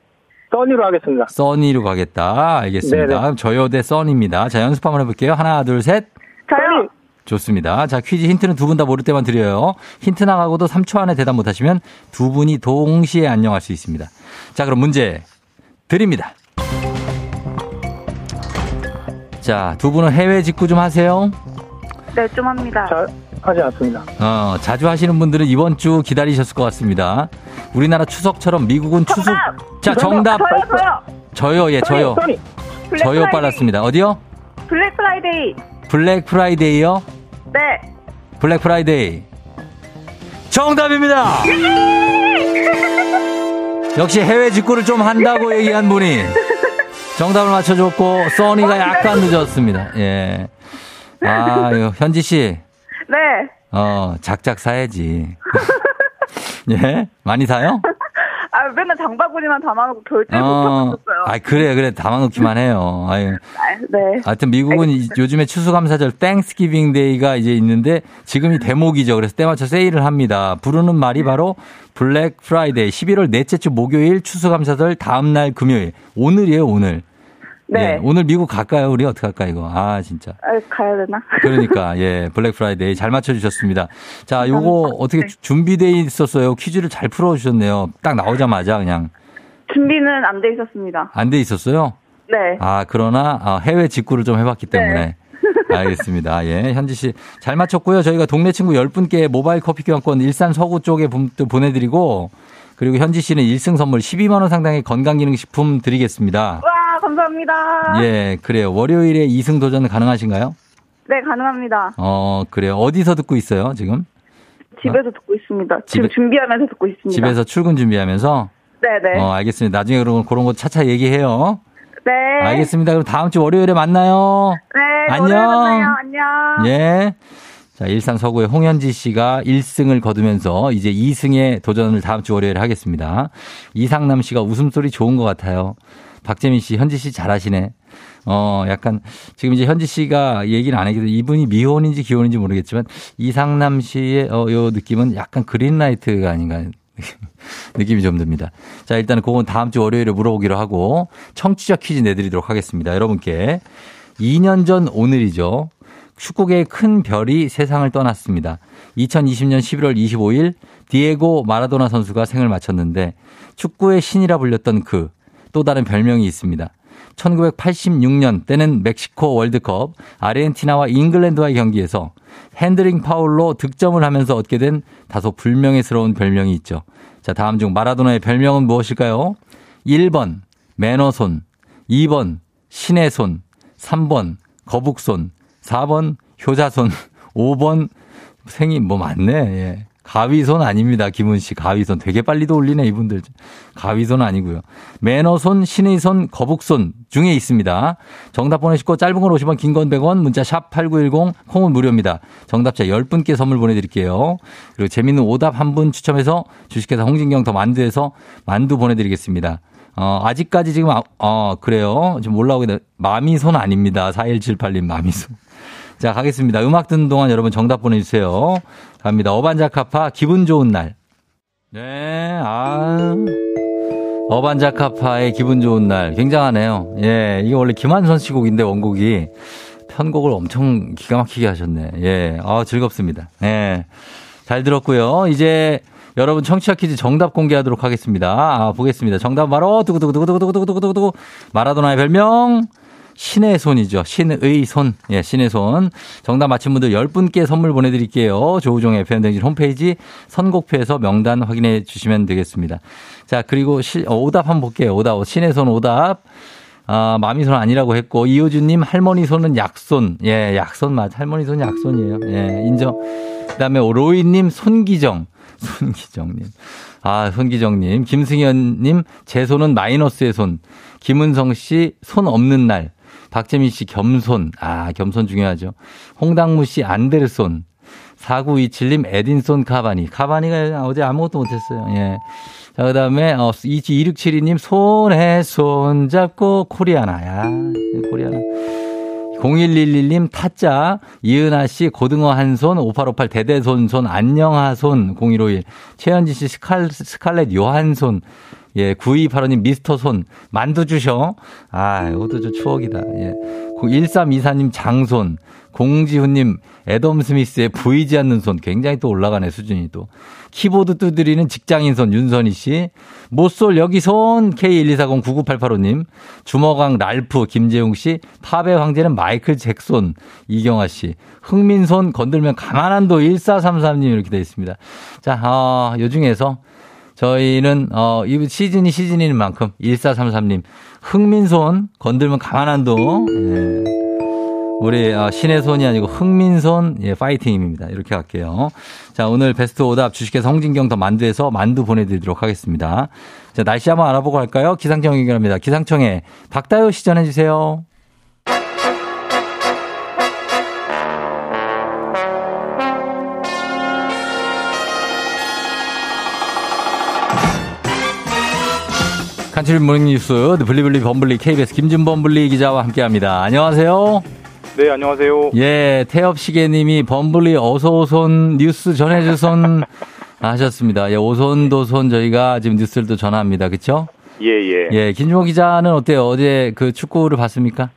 써니로 하겠습니다. 써니로 가겠다. 알겠습니다. 네네. 저요 대 써니입니다. 자, 연습 한번 해볼게요. 하나, 둘, 셋. 저요. 좋습니다. 자, 퀴즈 힌트는 두 분 다 모를 때만 드려요. 힌트 나가고도 3초 안에 대답 못 하시면 두 분이 동시에 안녕할 수 있습니다. 자, 그럼 문제 드립니다. 자, 두 분은 해외 직구 좀 하세요. 네, 좀 합니다. 자, 하지 않습니다. 어, 자주 하시는 분들은 이번 주 기다리셨을 것 같습니다. 우리나라 추석처럼 미국은 추석. 정답! 자, 정답. 저요, 저요. 저요, 예, 저요. 저요. 빨랐습니다. 어디요? 블랙 프라이데이. 블랙 프라이데이요? 네. 블랙 프라이데이. 정답입니다! 역시 해외 직구를 좀 한다고 얘기한 분이 정답을 맞춰줬고, 써니가 약간 늦었습니다. 예. 아, 현지 씨, 네. 어, 작작 사야지. 예? 많이 사요? 아, 맨날 장바구니만 담아놓고 결제 어, 못하고 아. 그래, 그래. 담아놓기만 해요. 아유. 아, 네. 하여튼 미국은 이- 요즘에 추수감사절 Thanksgiving Day가 이제 있는데 지금이 대목이죠. 그래서 때 맞춰 세일을 합니다. 부르는 말이 바로 블랙 프라이데이. 11월 넷째 주 목요일 추수감사절 다음 날 금요일. 오늘이에요, 오늘. 네. 예, 오늘 미국 갈까요? 우리 어떻게 할까 이거? 아, 진짜. 아, 가야 되나? 그러니까 예, 블랙 프라이데이 잘 맞춰 주셨습니다. 자, 요거 어떻게 준비돼 있었어요? 퀴즈를 잘 풀어 주셨네요. 딱 나오자마자 그냥 준비는 안 돼 있었습니다. 안 돼 있었어요? 네. 아, 그러나 아, 해외 직구를 좀 해봤기 때문에. 알겠습니다. 예, 현지 씨 잘 맞췄고요. 저희가 동네 친구 10분께 모바일 커피 교환권 일산 서구 쪽에 보내드리고 그리고 현지 씨는 1승 선물 12만 원 상당의 건강기능식품 드리겠습니다. 와, 감사합니다. 예, 그래요. 월요일에 2승 도전 가능하신가요? 네, 가능합니다. 어, 그래요. 어디서 듣고 있어요, 지금? 집에서 듣고 있습니다. 지금 집에- 준비하면서 듣고 있습니다. 집에서 출근 준비하면서? 네네. 어, 알겠습니다. 나중에 그런, 그런 거 차차 얘기해요. 네. 알겠습니다. 그럼 다음 주 월요일에 만나요. 네. 안녕. 만나요. 안녕. 예. 자, 일산 서구의 홍현지 씨가 1승을 거두면서 이제 2승에 도전을 다음 주 월요일에 하겠습니다. 이상남 씨가 웃음소리 좋은 것 같아요. 박재민 씨, 현지 씨 잘하시네. 어, 약간, 지금 이제 현지 씨가 얘기는 안 하기도 이분이 미혼인지 기혼인지 모르겠지만 이상남 씨의 어, 요 느낌은 약간 그린라이트가 아닌가 느낌이 좀 듭니다. 자, 일단은 그건 다음 주 월요일에 물어보기로 하고 청취자 퀴즈 내드리도록 하겠습니다. 여러분께 2년 전 오늘이죠. 축구계의 큰 별이 세상을 떠났습니다. 2020년 11월 25일 디에고 마라도나 선수가 생을 마쳤는데 축구의 신이라 불렸던 그 또 다른 별명이 있습니다. 1986년 때는 멕시코 월드컵 아르헨티나와 잉글랜드와의 경기에서 핸드링 파울로 득점을 하면서 얻게 된 다소 불명예스러운 별명이 있죠. 자, 다음 중 마라도나의 별명은 무엇일까요? 1번 매너손, 2번 신의 손, 3번 거북손, 4번 효자손, 5번 생이 뭐 많네. 예. 가위손 아닙니다. 김은 씨 가위손 되게 빨리도 올리네 이분들. 가위손 아니고요. 매너손, 신의 손, 거북손 중에 있습니다. 정답 보내시고 짧은 건 50원, 긴 건 100원, 문자 샵 8910 콩은 무료입니다. 정답자 10분께 선물 보내 드릴게요. 그리고 재밌는 오답 한 분 추첨해서 주식회사 홍진경 더 만두에서 만두 보내 드리겠습니다. 어, 아직까지 지금, 아, 어, 그래요. 지금 올라오게 돼. 마미손 아닙니다. 4178님 마미손. 자, 가겠습니다. 음악 듣는 동안 여러분 정답 보내주세요. 갑니다. 어반자카파 기분 좋은 날. 네, 아. 어반자카파의 기분 좋은 날. 굉장하네요. 예, 이게 원래 김한선 씨 곡인데 원곡이 편곡을 엄청 기가 막히게 하셨네. 예, 아, 즐겁습니다. 예. 잘 들었고요. 이제 여러분 청취자 퀴즈 정답 공개하도록 하겠습니다. 아, 보겠습니다. 정답 바로 두구두구두구두구두구두구두구 마라도나의 별명 신의 손이죠. 신의 손. 예, 신의 손. 정답 맞힌 분들 10분께 선물 보내드릴게요. 조우종의 FM댕진 홈페이지 선곡표에서 명단 확인해 주시면 되겠습니다. 자, 그리고 시, 어, 오답 한번 볼게요. 오답. 신의 손 오답. 아, 마미 손 아니라고 했고, 이호주님 할머니 손은 약손. 예, 약손 맞. 할머니 손 약손이에요. 예, 인정. 그 다음에 로이님 손기정. 손기정님. 아, 손기정님. 김승현님, 제 손은 마이너스의 손. 김은성 씨, 손 없는 날. 박재민 씨 겸손. 아, 겸손 중요하죠. 홍당무 씨 안데르손. 4927님 에딘손 카바니. 카바니가 어제 아무것도 못했어요. 예. 자, 그 다음에, 어, 2672님 손에 손 잡고 코리아나 야. 코리아나. 0111님 타짜 이은아 씨 고등어 한 손 5858 대대손 손 안녕하 손 0151 최현지 씨 스칼, 스칼렛 요한 손 예, 9285님 미스터 손 만두 주셔. 아, 이것도 좀 추억이다. 예. 1324님 장손. 공지훈님 애덤 스미스의 보이지 않는 손 굉장히 또 올라가네 수준이 또 키보드 두드리는 직장인 손 윤선희 씨 모쏠 여기 손 K12409 9988호님 주먹왕 랄프 김재용 씨 팝의 황제는 마이클 잭손 이경아 씨 흥민손 건들면 가만한도 1433님 이렇게 되어 있습니다 자 어, 요 중에서 저희는 어, 이 시즌이 시즌인 만큼 1433님 흥민손 건들면 가만한도 예. 우리 어, 신의 손이 아니고 흥민손 예, 파이팅입니다. 이렇게 할게요. 자 오늘 베스트 오답 주식회사 홍진경 더 만두에서 만두 보내드리도록 하겠습니다. 자 날씨 한번 알아보고 할까요? 기상청 연결합니다. 기상청에 박다효 시 전해 주세요. 간추린 모닝뉴스 블리블리 범블리 KBS 김준범블리 기자와 함께합니다. 안녕하세요. 네, 안녕하세요. 예, 태엽시계님이 범블리 어서오손 뉴스 전해주손 하셨습니다. 예, 오손도손 저희가 지금 뉴스를 또 전합니다. 그쵸? 예, 예. 예, 김주호 기자는 어때요? 어제 그 축구를 봤습니까?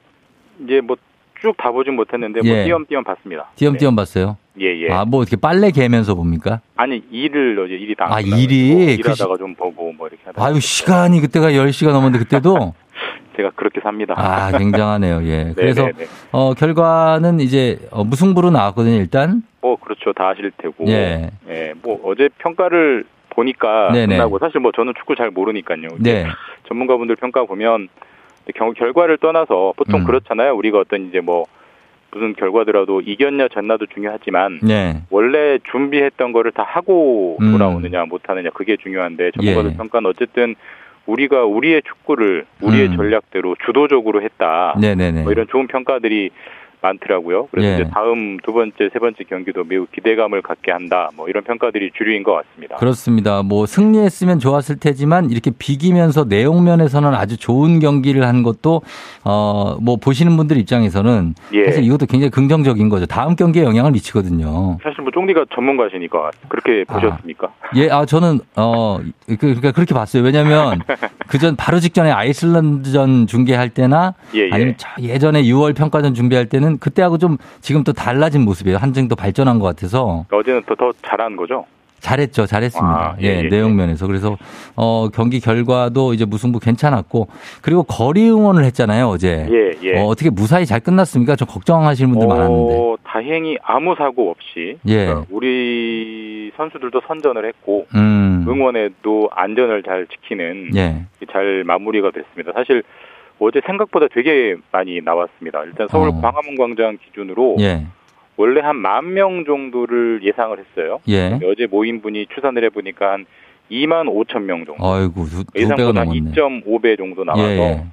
이제 뭐쭉 다 보진 못했는데 뭐 예. 띄엄띄엄 봤습니다. 띄엄띄엄 봤어요? 예, 예. 아, 뭐 어떻게 빨래 개면서 봅니까? 아니, 일을 어제 일이 다. 아, 일이? 그 일하다가 좀 보고 뭐 이렇게 하다가 아유, 시간이 그때가 10시가 넘었는데 그때도? 제가 그렇게 삽니다. 아, 굉장하네요. 예. 그래서, 네, 네. 어, 결과는 이제, 어, 무승부로 나왔거든요, 일단. 뭐 그렇죠. 다 아실 테고. 예. 예, 뭐 어제 평가를 보니까 네네. 끝나고 사실 뭐 저는 축구 잘 모르니까요. 네. 전문가분들 평가 보면 경 결과를 떠나서 보통 음. 그렇잖아요. 우리가 어떤 이제 뭐 무슨 결과더라도 이겼냐 졌나도 중요하지만 네. 원래 준비했던 거를 다 하고 음. 돌아오느냐 못하느냐 그게 중요한데 전문가들 예. 평가는 어쨌든 우리가 우리의 축구를 우리의 음. 전략대로 주도적으로 했다. 네네네. 뭐 이런 좋은 평가들이 많더라고요. 그래서 예. 이제 다음 두 번째, 세 번째 경기도 매우 기대감을 갖게 한다. 뭐 이런 평가들이 주류인 것 같습니다. 그렇습니다. 뭐 승리했으면 좋았을 테지만 이렇게 비기면서 내용 면에서는 아주 좋은 경기를 한 것도 어뭐 보시는 분들 입장에서는 예. 사실 이것도 굉장히 긍정적인 거죠. 다음 경기에 영향을 미치거든요. 사실 뭐 쫑디가 전문가시니까 그렇게 보셨습니까? 예, 아 저는 어 그- 그러니까 그렇게 봤어요. 왜냐하면 그전 바로 직전에 아이슬란드전 중계할 때나 예, 예. 아니면 저 예전에 6월 평가전 준비할 때는 그때하고 좀 지금 또 달라진 모습이에요. 한층 더 발전한 것 같아서 어제는 더, 더 잘한 거죠? 잘했죠, 잘했습니다. 아, 예, 예, 예, 내용 면에서 그래서 어 경기 결과도 이제 무승부 괜찮았고 그리고 거리 응원을 했잖아요 어제. 예, 예. 어, 어떻게 무사히 잘 끝났습니까? 좀 걱정하시는 분들 많았는데. 어, 다행히 아무 사고 없이 예. 그러니까 우리 선수들도 선전을 했고 음. 응원에도 안전을 잘 지키는 예. 잘 마무리가 됐습니다. 사실 어제 생각보다 되게 많이 나왔습니다. 일단 서울 어. 광화문 광장 기준으로 예. 원래 한 만 명 정도를 예상을 했어요. 예. 어제 모인 분이 추산을 해보니까 한 2만 5천 명 정도. 아이고 두, 두 예상보다 한 넘었네. 2.5배 정도 나와서 예, 예.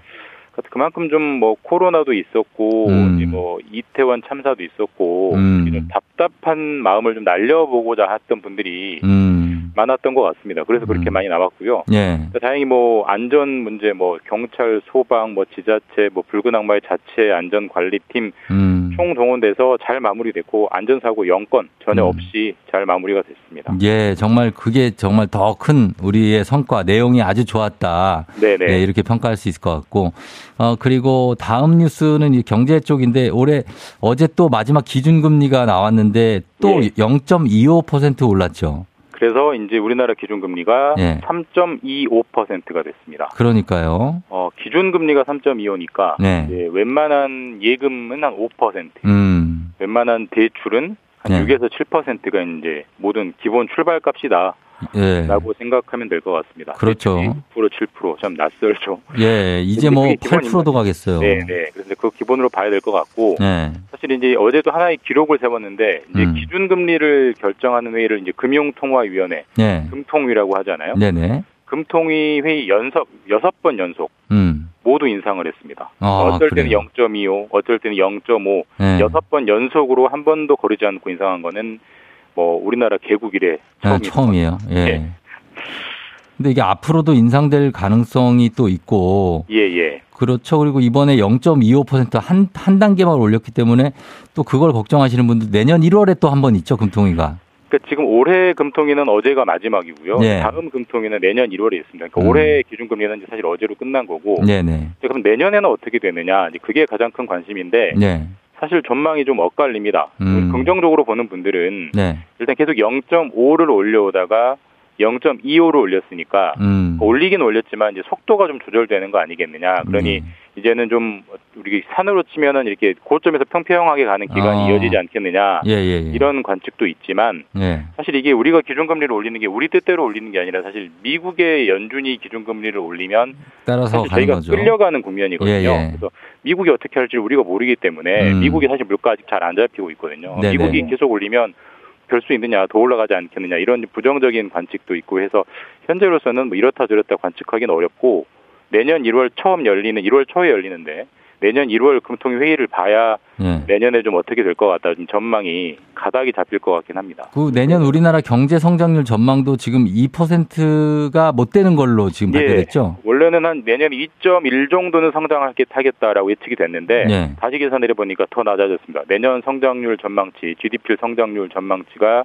그만큼 좀 뭐 코로나도 있었고 음. 이제 뭐 이태원 참사도 있었고 음. 좀 답답한 마음을 좀 날려보고자 했던 분들이 음. 많았던 것 같습니다. 그래서 그렇게 음. 많이 나왔고요. 예. 그러니까 다행히 뭐 안전 문제, 뭐 경찰, 소방, 뭐 지자체, 뭐 붉은 악마의 자체 안전 관리팀 음. 총 동원돼서 잘 마무리됐고 안전 사고 0건 전혀 음. 없이 잘 마무리가 됐습니다. 예, 정말 그게 정말 더 큰 우리의 성과, 내용이 아주 좋았다. 네네. 네, 이렇게 평가할 수 있을 것 같고. 어, 그리고 다음 뉴스는 이 경제 쪽인데 올해 어제 또 마지막 기준금리가 나왔는데 또 예. 0.25% 올랐죠. 그래서 이제 우리나라 기준금리가 예. 3.25%가 됐습니다. 그러니까요. 어, 기준금리가 3.25니까 네. 이제 웬만한 예금은 한 5%, 음. 웬만한 대출은 한 네. 6에서 7%가 이제 모든 기본 출발값이다. 예. 라고 생각하면 될 것 같습니다. 그렇죠. 6% 7%, 참 낯설죠. 예, 이제 뭐 그게 기본입니다. 8%도 가겠어요. 네, 네. 그래서 그 기본으로 봐야 될 것 같고, 네. 사실 이제 어제도 하나의 기록을 세웠는데, 이제 음. 기준 금리를 결정하는 회의를 이제 금융통화위원회, 네. 금통위라고 하잖아요. 네네. 금통위 회의 연석, 여섯 번 연속 음. 모두 인상을 했습니다. 아, 어떨 때는 그래요? 0.25, 어떨 때는 0.5, 네. 여섯 번 연속으로 한 번도 거르지 않고 인상한 거는 뭐 우리나라 개국 이래 아, 처음입니다. 처음이에요. 예. 예. 근데 이게 앞으로도 인상될 가능성이 또 있고, 예, 예. 그렇죠. 그리고 이번에 0.25%한 한 단계만 올렸기 때문에 또 그걸 걱정하시는 분들 내년 1월에 또 한 번 있죠, 금통위가. 그러니까 지금 올해 금통위는 어제가 마지막이고요. 네. 다음 금통위는 내년 1월에 있습니다. 그러니까 음. 올해 기준금리는 사실 어제로 끝난 거고. 네네. 이제 그럼 내년에는 어떻게 되느냐? 이제 그게 가장 큰 관심인데 네. 사실 전망이 좀 엇갈립니다. 음. 긍정적으로 보는 분들은 네. 일단 계속 0.5를 올려오다가 0.25를 올렸으니까 음. 올리긴 올렸지만 이제 속도가 좀 조절되는 거 아니겠느냐. 그러니 네. 이제는 좀 우리 산으로 치면은 이렇게 고점에서 평평하게 가는 기간이 아. 이어지지 않겠느냐. 예, 예, 예. 이런 관측도 있지만 예. 사실 이게 우리가 기준금리를 올리는 게 우리 뜻대로 올리는 게 아니라 사실 미국의 연준이 기준금리를 올리면 따라서 저희가 거죠. 끌려가는 국면이거든요. 예, 예. 그래서 미국이 어떻게 할지 우리가 모르기 때문에 음. 미국이 사실 물가 아직 잘 안 잡히고 있거든요. 네네. 미국이 계속 올리면 별 수 있느냐, 더 올라가지 않겠느냐 이런 부정적인 관측도 있고 해서 현재로서는 뭐 이렇다 저렇다 관측하기는 어렵고 내년 1월 처음 열리는 1월 초에 열리는데 내년 1월 금통위 회의를 봐야 예. 내년에 좀 어떻게 될 것 같다 좀 전망이 가닥이 잡힐 것 같긴 합니다. 그 내년 우리나라 경제 성장률 전망도 지금 2%가 못 되는 걸로 지금 예. 발표됐죠? 원래는 한 내년 2.1 정도는 성장하겠다라고 예측이 됐는데 예. 다시 계산을 해보니까 더 낮아졌습니다. 내년 성장률 전망치, GDP 성장률 전망치가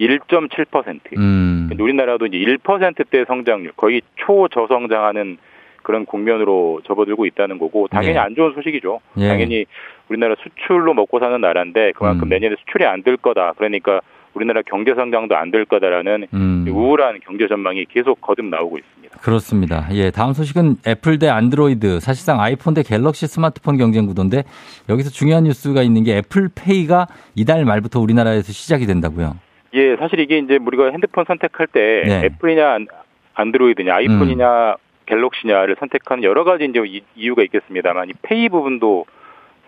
1.7%. 음. 우리나라도 이제 1%대 성장률, 거의 초저성장하는 그런 국면으로 접어들고 있다는 거고 당연히 네. 안 좋은 소식이죠. 예. 당연히 우리나라 수출로 먹고 사는 나라인데 그만큼 음. 내년에 수출이 안 될 거다. 그러니까 우리나라 경제 성장도 안 될 거다라는 음. 우울한 경제 전망이 계속 거듭 나오고 있습니다. 그렇습니다. 예, 다음 소식은 애플 대 안드로이드, 사실상 아이폰 대 갤럭시 스마트폰 경쟁 구도인데 여기서 중요한 뉴스가 있는 게 애플페이가 이달 말부터 우리나라에서 시작이 된다고요. 예, 사실 이게 이제 우리가 핸드폰 선택할 때 네. 음. 애플이냐 안- 안드로이드냐 아이폰이냐 갤럭시냐를 선택하는 여러 가지 이제 이- 이유가 있겠습니다만 이 페이 부분도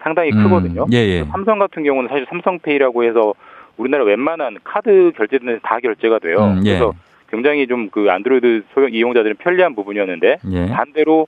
상당히 음, 크거든요. 예, 예. 삼성 같은 경우는 사실 삼성페이라고 해서 우리나라 웬만한 카드 결제는 다 결제가 돼요. 음, 예. 그래서 굉장히 좀 그 안드로이드 소형 이용자들은 편리한 부분이었는데 예. 반대로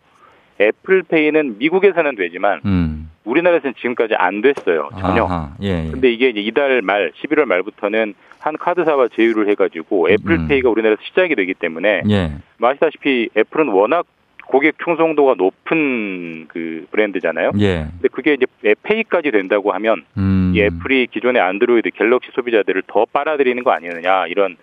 애플페이는 미국에서는 되지만 음. 우리나라에서는 지금까지 안 됐어요 전혀. 아하, 예, 예. 근데 이게 이제 이달 말 11월 말부터는 한 카드사와 제휴를 해가지고 애플페이가 우리나라에서 시작이 되기 때문에 예. 뭐 아시다시피 애플은 워낙 고객 충성도가 높은 그 브랜드잖아요. 예. 근데 그게 이제 페이까지 된다고 하면 음. 이 애플이 기존의 안드로이드 갤럭시 소비자들을 더 빨아들이는 거 아니느냐 이런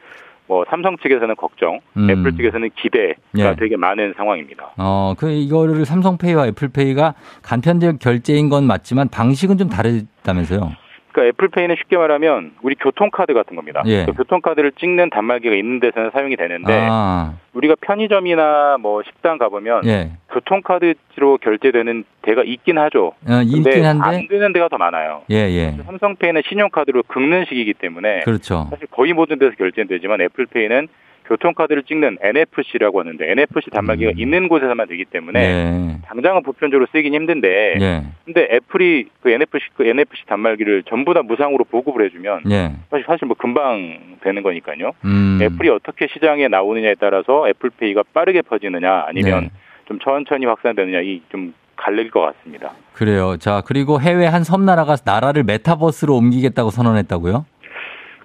뭐 삼성 측에서는 걱정, 음. 애플 측에서는 기대가 예. 되게 많은 상황입니다. 어, 그 이거를 삼성페이와 애플페이가 간편적 결제인 건 맞지만 방식은 좀 다르다면서요. 그러니까 애플페이는 쉽게 말하면 우리 교통카드 같은 겁니다. 예. 그 교통카드를 찍는 단말기가 있는 데서는 사용이 되는데 아. 우리가 편의점이나 뭐 식당 가보면 예. 교통카드로 결제되는 데가 있긴 하죠. 어, 있긴 근데 한데 안 되는 데가 더 많아요. 예, 예. 삼성페이는 신용카드로 긁는 식이기 때문에 그렇죠. 사실 거의 모든 데서 결제는 되지만 애플페이는 교통카드를 찍는 NFC라고 하는데 NFC 단말기가 있는 곳에서만 되기 때문에 예. 당장은 보편적으로 쓰긴 힘든데 예. 근데 애플이 그 NFC 그 NFC 단말기를 전부 다 무상으로 보급을 해주면 예. 사실 사실 뭐 금방 되는 거니까요. 음. 애플이 어떻게 시장에 나오느냐에 따라서 애플페이가 빠르게 퍼지느냐 아니면 네. 좀 천천히 확산되느냐 이좀 갈릴 것 같습니다. 그래요. 자, 그리고 해외 한 섬나라가 나라를 메타버스로 옮기겠다고 선언했다고요?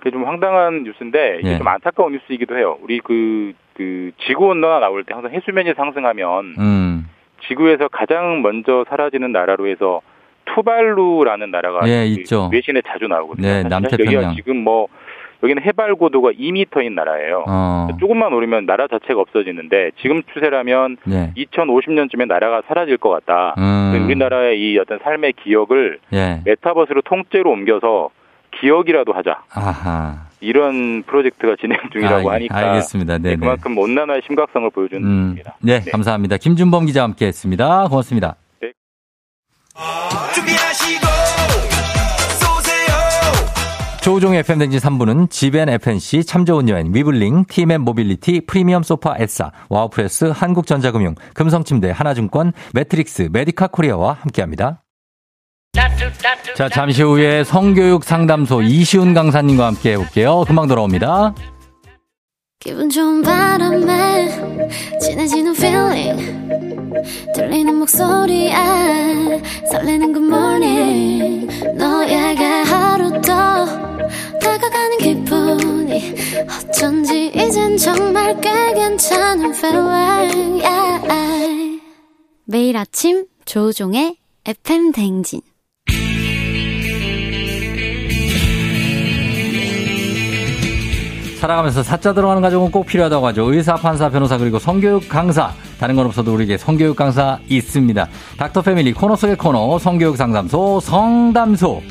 그게 좀 황당한 뉴스인데 이게 예. 좀 안타까운 뉴스이기도 해요. 우리 그, 그 지구 온난화 나올 때 항상 해수면이 상승하면 음. 지구에서 가장 먼저 사라지는 나라로 해서 투발루라는 나라가 예, 그 있죠. 외신에 자주 나오거든요. 네, 남태평양. 여기가 지금 뭐 여기는 해발 고도가 2m인 나라예요. 어. 조금만 오르면 나라 자체가 없어지는데 지금 추세라면 네. 2050년쯤에 나라가 사라질 것 같다. 음. 우리나라의 이 어떤 삶의 기억을 예. 메타버스로 통째로 옮겨서 기억이라도 하자. 아하. 이런 프로젝트가 진행 중이라고 알- 하니까 알겠습니다. 네, 네. 그만큼 온난화의 심각성을 보여주는 음. 겁니다. 네, 감사합니다. 김준범 기자와 함께 했습니다. 고맙습니다. 조우종의 FM대행진 3부는 지벤 FNC, 참 좋은 여행, 위블링, 티맵 모빌리티, 프리미엄 소파 에싸, 와우프레스, 한국전자금융, 금성침대, 하나증권, 매트릭스, 메디카 코리아와 함께합니다. 자, 잠시 후에 성교육 상담소 이시훈 강사님과 함께 해볼게요. 금방 돌아옵니다. 기분 좋은 바람에 진해지는 feeling 들리는 목소리에 설레는 good morning 너에게 하루 더 다가가는 기분이 어쩐지 이젠 정말 꽤 괜찮은 feeling yeah. 매일 아침 조종의 FM 댕진 살아가면서 사자 들어가는 가족은 꼭 필요하다고 하죠. 의사, 판사, 변호사 그리고 성교육 강사. 다른 건 없어도 우리에게 성교육 강사 있습니다. 닥터 패밀리 코너 속의 코너 성교육 상담소 성담소.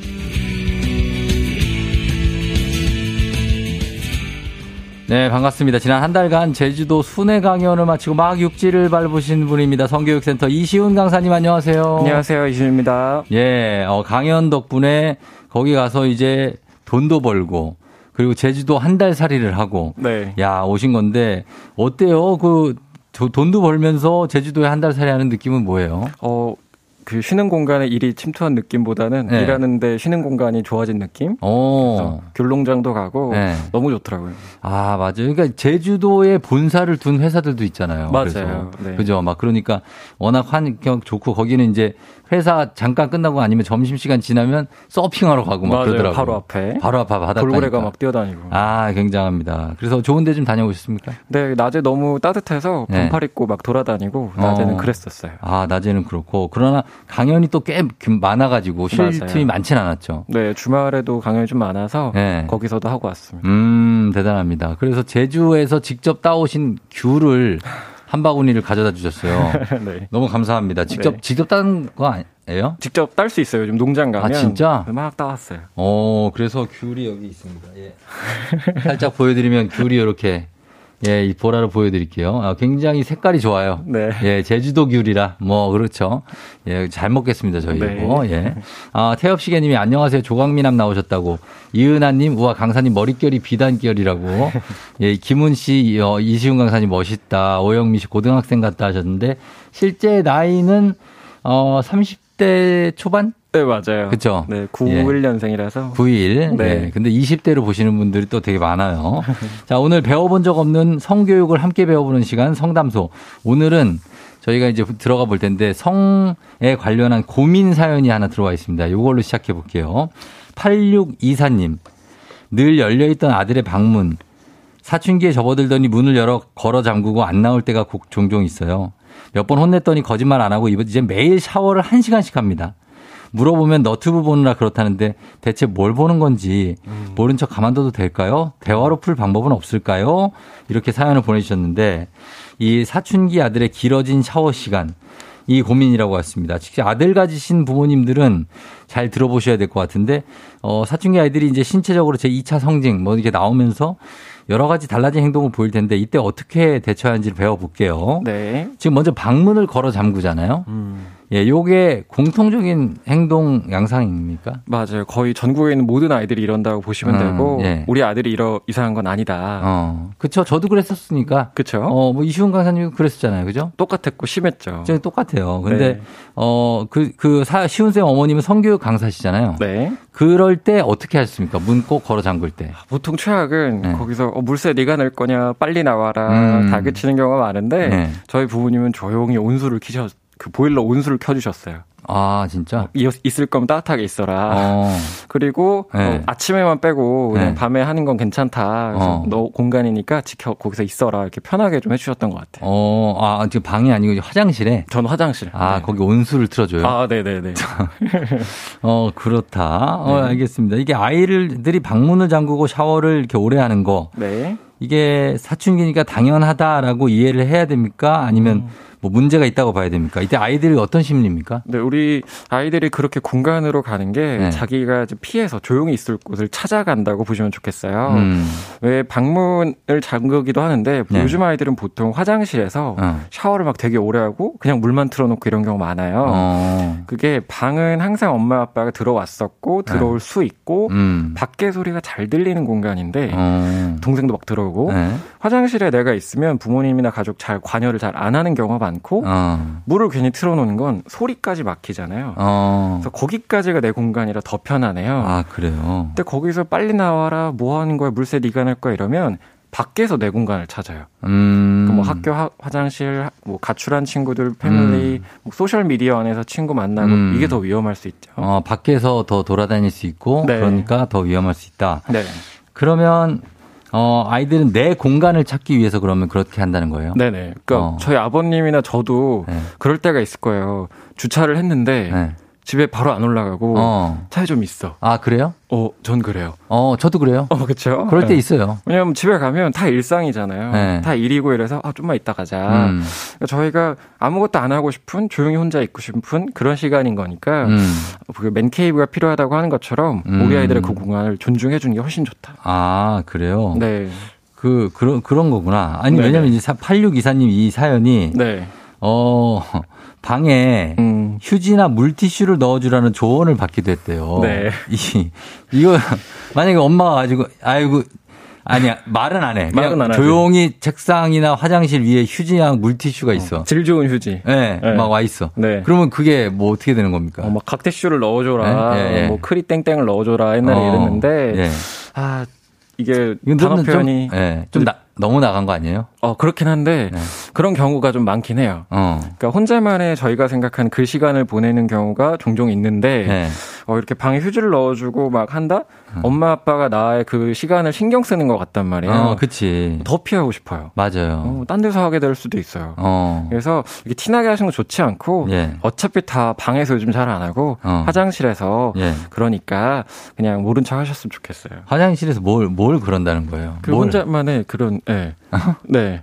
네, 반갑습니다. 지난 한 달간 제주도 순회 강연을 마치고 막 육지를 밟으신 분입니다. 성교육센터 이시훈 강사님 안녕하세요. 안녕하세요. 이시훈입니다. 예, 어, 강연 덕분에 거기 가서 이제 돈도 벌고 그리고 제주도 한 달 살이를 하고 네. 야 오신 건데 어때요? 그 저- 돈도 벌면서 제주도에 한 달 살이 하는 느낌은 뭐예요? 어, 그 쉬는 공간에 일이 침투한 느낌보다는 네. 일하는데 쉬는 공간이 좋아진 느낌? 어. 귤농장도 가고 네. 너무 좋더라고요. 아, 맞아요. 그러니까 제주도에 본사를 둔 회사들도 있잖아요. 맞아요. 네. 그죠. 막 그러니까 워낙 환경 좋고 거기는 이제 회사 잠깐 끝나고 아니면 점심시간 지나면 서핑하러 가고 막 맞아요. 그러더라고요. 바로 앞에. 바로 앞 바닷가. 돌고래가 막 뛰어다니고. 아, 굉장합니다. 그래서 좋은 데 좀 다녀오셨습니까? 네, 낮에 너무 따뜻해서 네. 반팔 입고 막 돌아다니고 낮에는 어. 그랬었어요. 아, 낮에는 그렇고. 그러나 강연이 또 꽤 많아가지고 쉴 맞아요. 틈이 많진 않았죠. 네, 주말에도 강연이 좀 많아서 네. 거기서도 하고 왔습니다. 음, 대단합니다. 그래서 제주에서 직접 따오신 귤을 한 바구니를 가져다 주셨어요. 네. 너무 감사합니다. 직접, 네. 직접 따는 거 아니에요? 직접 딸 수 있어요. 요즘 농장 가면. 아, 진짜? 막 따왔어요. 어, 그래서 귤이 여기 있습니다. 예. 살짝 보여드리면 귤이 이렇게, 예, 이 보라를 보여드릴게요. 아, 굉장히 색깔이 좋아요. 네. 예, 제주도 귤이라, 뭐, 그렇죠. 예, 잘 먹겠습니다, 저희 네. 예. 아, 태엽시계님이 안녕하세요. 조광미남 나오셨다고. 이은하님, 우와, 강사님 머릿결이 비단결이라고. 예, 김은 씨, 어, 이시훈 강사님 멋있다. 오영미 씨 고등학생 같다 하셨는데, 실제 나이는, 어, 30대 초반? 네, 맞아요. 그쵸? 네, 91년생이라서. 91. 네. 네. 근데 20대로 보시는 분들이 또 되게 많아요. 자, 오늘 배워본 적 없는 성교육을 함께 배워보는 시간 성담소. 오늘은 저희가 이제 들어가 볼 텐데 성에 관련한 고민 사연이 하나 들어와 있습니다. 이걸로 시작해 볼게요. 8624님. 늘 열려있던 아들의 방문. 사춘기에 접어들더니 문을 열어 걸어 잠그고 안 나올 때가 종종 있어요. 몇 번 혼냈더니 거짓말 안 하고 이제 매일 샤워를 1시간씩 합니다. 물어보면 너튜브 보느라 그렇다는데 대체 뭘 보는 건지 음. 모른 척 가만둬도 될까요? 대화로 풀 방법은 없을까요? 이렇게 사연을 보내주셨는데 이 사춘기 아들의 길어진 샤워 시간 이 고민이라고 했습니다. 직접 아들 가지신 부모님들은 잘 들어보셔야 될 것 같은데, 어, 사춘기 아이들이 이제 신체적으로 제 2차 성징 뭐 이렇게 나오면서 여러 가지 달라진 행동을 보일 텐데 이때 어떻게 대처하는지를 배워볼게요. 네. 지금 먼저 방문을 걸어 잠그잖아요. 음. 예, 요게 공통적인 행동 양상입니까? 맞아요. 거의 전국에 있는 모든 아이들이 이런다고 보시면 음, 되고 예. 우리 아들이 이러 이상한 건 아니다. 어. 그렇죠. 저도 그랬었으니까. 그렇죠. 어, 뭐 이시훈 강사님 그랬었잖아요. 그죠? 똑같았고 심했죠. 저 똑같아요. 근데 네. 어, 그, 그, 사, 시훈 쌤 어머님은 성교육 강사시잖아요. 네. 그럴 때 어떻게 하셨습니까? 문 꼭 걸어 잠글 때. 보통 최악은 네. 거기서 어, 물세 네가 낼 거냐, 빨리 나와라, 음. 다그치는 경우가 많은데 네. 저희 부모님은 조용히 온수를 키셨, 그 보일러 온수를 켜주셨어요. 아, 진짜? 어, 있을 거면 따뜻하게 있어라. 어. 그리고 네. 어, 아침에만 빼고 그냥 네. 밤에 하는 건 괜찮다. 그래서 어. 너 공간이니까 지켜 거기서 있어라. 이렇게 편하게 좀 해주셨던 것 같아요. 어, 아, 지금 방이 아니고 화장실에? 전 화장실. 아, 네. 거기 온수를 틀어줘요? 아, 네네네. 어, 그렇다. 어, 네. 알겠습니다. 이게 아이들이 방문을 잠그고 샤워를 이렇게 오래 하는 거. 네. 이게 사춘기니까 당연하다라고 이해를 해야 됩니까? 아니면 음. 뭐 문제가 있다고 봐야 됩니까? 이때 아이들이 어떤 심리입니까? 네, 우리 아이들이 그렇게 공간으로 가는 게 네. 자기가 피해서 조용히 있을 곳을 찾아간다고 보시면 좋겠어요. 음. 왜 방문을 잠그기도 하는데 네. 요즘 아이들은 보통 화장실에서 어. 샤워를 막 되게 오래 하고 그냥 물만 틀어놓고 이런 경우 많아요. 어. 그게 방은 항상 엄마 아빠가 들어왔었고 들어올 네. 수 있고 음. 밖에 소리가 잘 들리는 공간인데 어. 동생도 막 들어오고 네. 화장실에 내가 있으면 부모님이나 가족 잘 관여를 잘 안 하는 경우가 많아요. 않고 어. 물을 괜히 틀어놓는 건 소리까지 막히잖아요. 어. 그래서 거기까지가 내 공간이라 더 편하네요. 아 그래요. 근데 거기서 빨리 나와라 뭐 하는 거야 물새 네가 낼 거야 이러면 밖에서 내 공간을 찾아요. 음. 그뭐 학교 하, 화장실, 뭐 가출한 친구들, 패밀리, 음. 뭐 소셜 미디어 안에서 친구 만나고 음. 이게 더 위험할 수 있죠. 어, 밖에서 더 돌아다닐 수 있고 네. 그러니까 더 위험할 수 있다. 네. 그러면 어, 아이들은 내 공간을 찾기 위해서 그러면 그렇게 한다는 거예요? 네네. 그러니까 어. 저희 아버님이나 저도 네. 그럴 때가 있을 거예요. 주차를 했는데 네. 집에 바로 안 올라가고 어. 차에 좀 있어. 아 그래요? 어, 전 그래요. 어, 저도 그래요. 어, 그렇죠. 그럴 때 네. 있어요. 왜냐면 집에 가면 다 일상이잖아요. 네. 다 일이고 이래서 아 좀만 이따 가자. 음. 그러니까 저희가 아무것도 안 하고 싶은 조용히 혼자 있고 싶은 그런 시간인 거니까 음. 그 맨케이브가 필요하다고 하는 것처럼 음. 우리 아이들의 그 공간을 존중해 주는 게 훨씬 좋다. 아 그래요. 네. 그 그런 그런 거구나. 아니 네네. 왜냐면 이제 8624님 이 사연이 네. 어 방에 음. 휴지나 물티슈를 넣어주라는 조언을 받기도 했대요. 네. 이, 이거, 만약에 엄마가 가지고, 아이고, 아니야, 말은 안 해. 말은 안 조용히 하지. 책상이나 화장실 위에 휴지랑 물티슈가 있어. 어, 질 좋은 휴지. 네, 네. 막 와 있어. 네. 그러면 그게 뭐 어떻게 되는 겁니까? 어, 막 각티슈를 넣어줘라. 네? 네, 뭐 크리 땡땡을 넣어줘라. 옛날에 어, 이랬는데. 예. 아, 이게 단어 표현이 좀, 네, 좀 나, 너무 나간 거 아니에요? 어 그렇긴 한데 네. 그런 경우가 좀 많긴 해요. 어. 그러니까 혼자만의 저희가 생각한 그 시간을 보내는 경우가 종종 있는데 네. 어, 이렇게 방에 휴지를 넣어주고 막 한다. 음. 엄마 아빠가 나의 그 시간을 신경 쓰는 것 같단 말이에요. 어, 그치. 더 피하고 싶어요. 맞아요. 어, 딴 데서 하게 될 수도 있어요. 어. 그래서 이렇게 티나게 하시는 거 좋지 않고 예. 어차피 다 방에서 요즘 잘 안 하고 어. 화장실에서 예. 그러니까 그냥 모른 척 하셨으면 좋겠어요. 화장실에서 뭘 뭘 그런다는 거예요? 그 뭘. 혼자만의 그런 네. 네.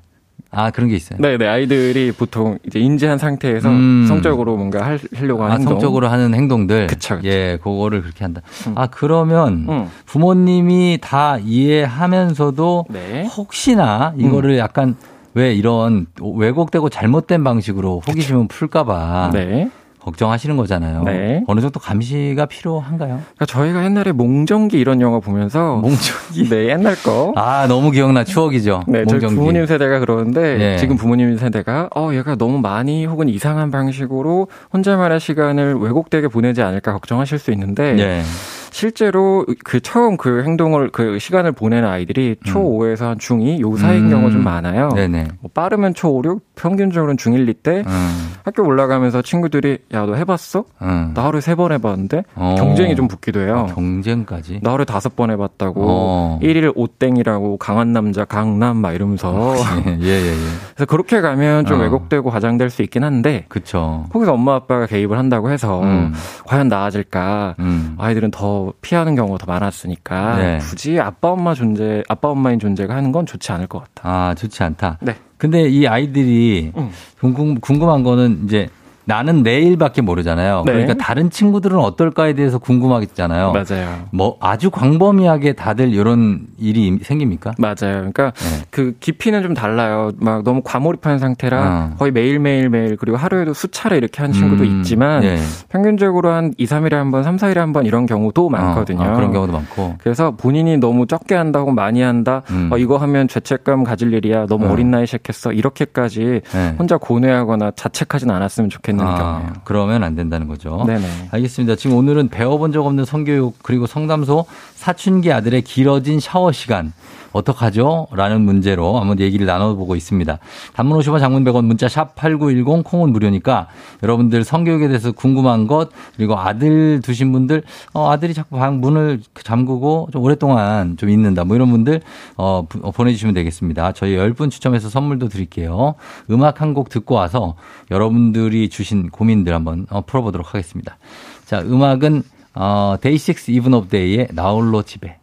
아 그런 게 있어요. 네, 네 아이들이 보통 이제 인지한 상태에서 음. 성적으로 뭔가 하려고 하는 아, 행동. 성적으로 하는 행동들. 그쵸, 그쵸. 예, 그거를 그렇게 한다. 음. 아 그러면 음. 부모님이 다 이해하면서도 네. 혹시나 이거를 음. 약간 왜 이런 왜곡되고 잘못된 방식으로 호기심을 풀까봐. 네. 걱정하시는 거잖아요. 네. 어느 정도 감시가 필요한가요? 그러니까 저희가 옛날에 몽정기 이런 영화 보면서 몽정기 네 옛날 거. 아 너무 기억나 추억이죠. 네, 몽정기. 저희 부모님 세대가 그러는데 네. 지금 부모님 세대가 어 얘가 너무 많이 혹은 이상한 방식으로 혼자만의 시간을 왜곡되게 보내지 않을까 걱정하실 수 있는데. 네. 실제로 그 처음 그 행동을 그 시간을 보내는 아이들이 초5에서 한 중2 요 사이인 음. 경우가 좀 많아요. 네네. 뭐 빠르면 초5, 6, 평균적으로는 중1, 2때 음. 학교 올라가면서 친구들이 야 너 해봤어? 음. 나 하루에 세번 해봤는데 어. 경쟁이 좀 붙기도 해요. 아, 경쟁까지? 나 하루에 다섯 번 해봤다고 어. 1일 오땡이라고 강한 남자 강남 막 이러면서 예, 예, 예. 그래서 그렇게 가면 좀 어. 왜곡되고 과장될 수 있긴 한데 그쵸. 거기서 엄마 아빠가 개입을 한다고 해서 음. 과연 나아질까? 음. 아이들은 더 피하는 경우가 더 많았으니까 네. 굳이 아빠 엄마 존재 아빠 엄마인 존재가 하는 건 좋지 않을 것 같아. 아 좋지 않다. 네. 근데 이 아이들이 음. 궁금, 궁금한 거는 이제 나는 내일밖에 모르잖아요. 네. 그러니까 다른 친구들은 어떨까에 대해서 궁금하겠잖아요. 맞아요. 뭐 아주 광범위하게 다들 이런 일이 생깁니까? 맞아요. 그러니까 네. 그 깊이는 좀 달라요. 막 너무 과몰입한 상태라 어. 거의 매일매일 매일 그리고 하루에도 수차례 이렇게 한 친구도 음. 있지만 네. 평균적으로 한 2, 3일에 한 번, 3, 4일에 한 번 이런 경우도 어. 많거든요. 어. 그런 경우도 많고. 그래서 본인이 너무 적게 한다고 많이 한다. 음. 어, 이거 하면 죄책감 가질 일이야. 너무 어. 린 나이 시작했어. 이렇게까지 네. 혼자 고뇌하거나 자책하진 않았으면 좋겠 는 아, 경우예요. 그러면 안 된다는 거죠. 네네. 알겠습니다. 지금 오늘은 배워본 적 없는 성교육 그리고 성담소 사춘기 아들의 길어진 샤워 시간 어떡하죠? 라는 문제로 한번 얘기를 나눠보고 있습니다. 단문 50원 장문 100원 문자 샵 8910 콩은 무료니까 여러분들 성교육에 대해서 궁금한 것 그리고 아들 두신 분들 어, 아들이 자꾸 방 문을 잠그고 좀 오랫동안 좀 있는다 뭐 이런 분들 어, 어 보내주시면 되겠습니다. 저희 10분 추첨해서 선물도 드릴게요. 음악 한 곡 듣고 와서 여러분들이 주신 고민들 한번 어, 풀어보도록 하겠습니다. 자, 음악은 어, DAY6 Even of Day의 나홀로 집에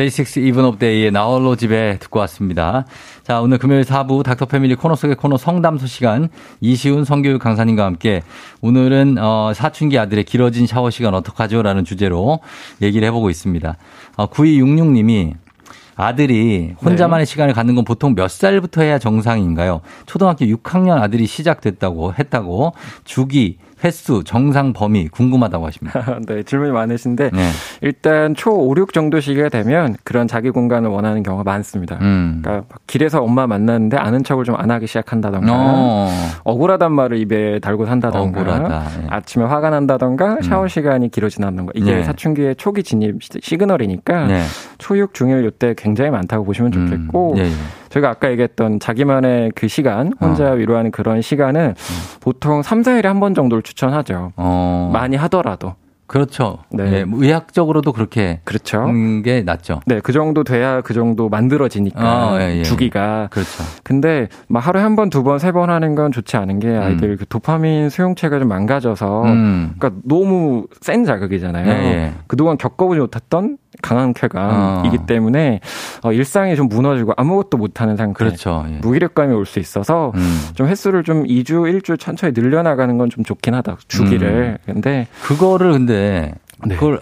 DAY6 Even of Day의 나홀로 집에 듣고 왔습니다. 자, 오늘 금요일 4부 닥터 패밀리 코너 속의 코너 성담소 시간 이시훈 성교육 강사님과 함께 오늘은 어, 사춘기 아들의 길어진 샤워 시간 어떡하죠? 라는 주제로 얘기를 해보고 있습니다. 어, 9266님이 아들이 혼자만의 네. 시간을 갖는 건 보통 몇 살부터 해야 정상인가요? 초등학교 6학년 아들이 시작됐다고 했다고 주기 횟수, 정상 범위 궁금하다고 하십니다. 네, 질문이 많으신데 네. 일단 초 5, 6 정도 시기가 되면 그런 자기 공간을 원하는 경우가 많습니다. 음. 그러니까 길에서 엄마 만났는데 아는 척을 좀 안 하기 시작한다던가 어. 억울하단 말을 입에 달고 산다던가 억울하다. 네. 아침에 화가 난다던가 음. 샤워 시간이 길어지다던가 이게 네. 사춘기의 초기 진입 시그널이니까 네. 초6 중일 요때 굉장히 많다고 보시면 좋겠고 음. 저희가 아까 얘기했던 자기만의 그 시간 혼자 어. 위로하는 그런 시간은 음. 보통 3, 4일에 한 번 정도를 추천하죠. 어. 많이 하더라도. 그렇죠. 네. 네. 의학적으로도 그렇게 그렇죠. 게 낫죠. 네, 그 정도 돼야 그 정도 만들어지니까 어, 예, 예. 주기가. 그렇죠. 근데 막 하루에 한 번, 두 번, 세 번 하는 건 좋지 않은 게 아이들 음. 그 도파민 수용체가 좀 망가져서 음. 그러니까 너무 센 자극이잖아요. 예, 예. 그동안 겪어보지 못했던 강한 쾌감이기 어. 때문에 어, 일상이 좀 무너지고 아무것도 못하는 상태. 그렇죠. 예. 무기력감이 올 수 있어서 음. 좀 횟수를 좀 2주, 1주 천천히 늘려나가는 건 좀 좋긴 하다. 주기를. 음. 근데 그거를 근데 네. 그걸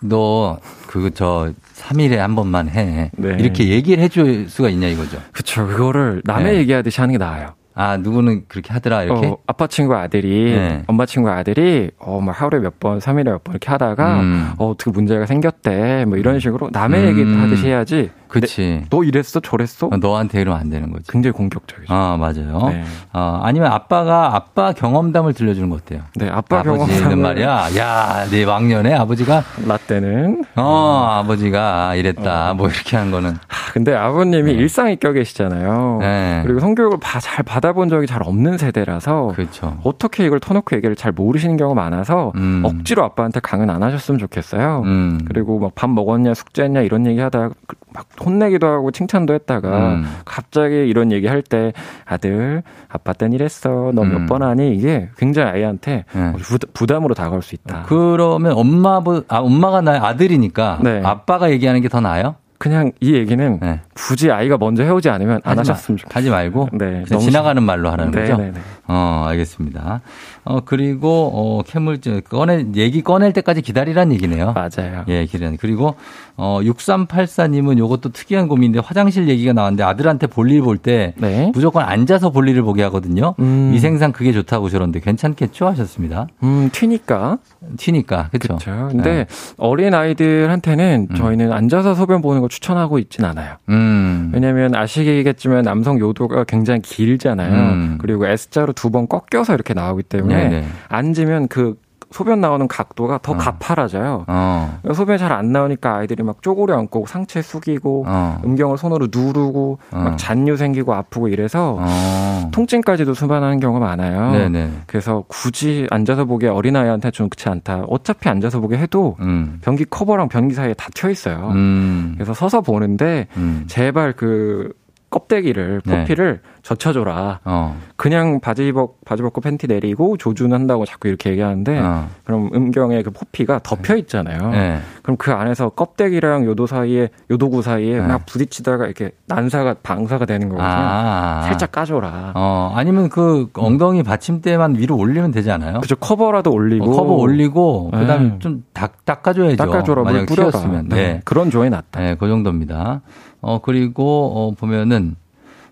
너그저 3일에 한 번만 해. 네. 이렇게 얘기를 해줄 수가 있냐 이거죠. 그렇죠. 그거를 남의 네. 얘기하듯이 하는 게 나아요. 아 누구는 그렇게 하더라 이렇게 어, 아빠 친구 아들이 네. 엄마 친구 아들이 어뭐 하루에 몇 번, 3일에 몇 번 이렇게 하다가 음. 어 어떻게 문제가 생겼대 뭐 이런 식으로 남의 음. 얘기 하듯이 해야지 그치. 너 이랬어, 저랬어? 어, 너한테 이러면 안 되는 거지. 굉장히 공격적이죠. 아, 맞아요. 네. 어, 아니면 아빠가 아빠 경험담을 들려주는 거 어때요? 네, 아빠 경험담은 말이야. 야, 네 왕년에 아버지가 나 때는 어, 아버지가 이랬다. 어. 뭐 이렇게 하는 거는. 하, 근데 아버님이 네. 일상에 껴 계시잖아요. 네. 그리고 성교육을 잘 받아본 적이 잘 없는 세대라서 그렇죠. 어떻게 이걸 터놓고 얘기를 잘 모르시는 경우가 많아서 음. 억지로 아빠한테 강은 안 하셨으면 좋겠어요. 음. 그리고 막 밥 먹었냐, 숙제했냐 이런 얘기 하다가 막 혼내기도 하고 칭찬도 했다가 음. 갑자기 이런 얘기 할 때 아들 아빠 땐 이랬어 너 몇번 음. 하니 이게 굉장히 아이한테 네. 부담으로 다가올 수 있다. 그러면 엄마 아 엄마가 나의 아들이니까 네. 아빠가 얘기하는 게 더 나아요? 그냥 이 얘기는 네. 굳이 아이가 먼저 해오지 않으면 안 하셨으면 좋겠어요. 하지 말고 네, 지나가는 말로 하는 네, 거죠. 네, 네. 어, 알겠습니다. 어, 그리고 어, 캐물 꺼내 얘기 꺼낼 때까지 기다리란 얘기네요. 맞아요. 예, 기다리. 그리고 어, 6384님은 요것도 특이한 고민인데 화장실 얘기가 나왔는데 아들한테 볼일 볼때 네. 무조건 앉아서 볼일을 보게 하거든요. 음. 위생상 그게 좋다고 저런데 괜찮겠죠 하셨습니다. 음, 튀니까. 튀니까. 그렇죠. 근데 어린 아이들한테는 음. 저희는 앉아서 소변 보는 걸 추천하고 있진 않아요. 음. 왜냐하면 아시겠지만 남성 요도가 굉장히 길잖아요. 음. 그리고 S자로 두 번 꺾여서 이렇게 나오기 때문에 네네. 앉으면 그 소변 나오는 각도가 더 어. 가파라져요. 어. 소변이 잘 안 나오니까 아이들이 막 쪼그려 앉고 상체 숙이고 어. 음경을 손으로 누르고 어. 막 잔류 생기고 아프고 이래서 어. 통증까지도 수반하는 경우가 많아요. 네네. 그래서 굳이 앉아서 보기에 어린아이한테 좀 그렇지 않다. 어차피 앉아서 보게 해도 음. 변기 커버랑 변기 사이에 다 튀어 있어요. 음. 그래서 서서 보는데 음. 제발 그 껍데기를 포피를 네. 젖혀줘라. 어. 그냥 바지 벗 바지 벗고 팬티 내리고 조준한다고 자꾸 이렇게 얘기하는데 어. 그럼 음경의 그 포피가 덮여 네. 있잖아요. 네. 그럼 그 안에서 껍데기랑 요도 사이에 요도구 사이에 네. 막 부딪히다가 이렇게 난사가 방사가 되는 거거든요. 아. 살짝 까줘라. 어 아니면 그 엉덩이 받침대만 위로 올리면 되지 않아요? 그죠 커버라도 올리고 어, 커버 올리고 그다음에 네. 좀 닦, 닦아줘야죠. 닦아줘라 만약 뿌렸으면 네. 그런 조에 낫다. 네, 그 정도입니다. 어 그리고 어 보면은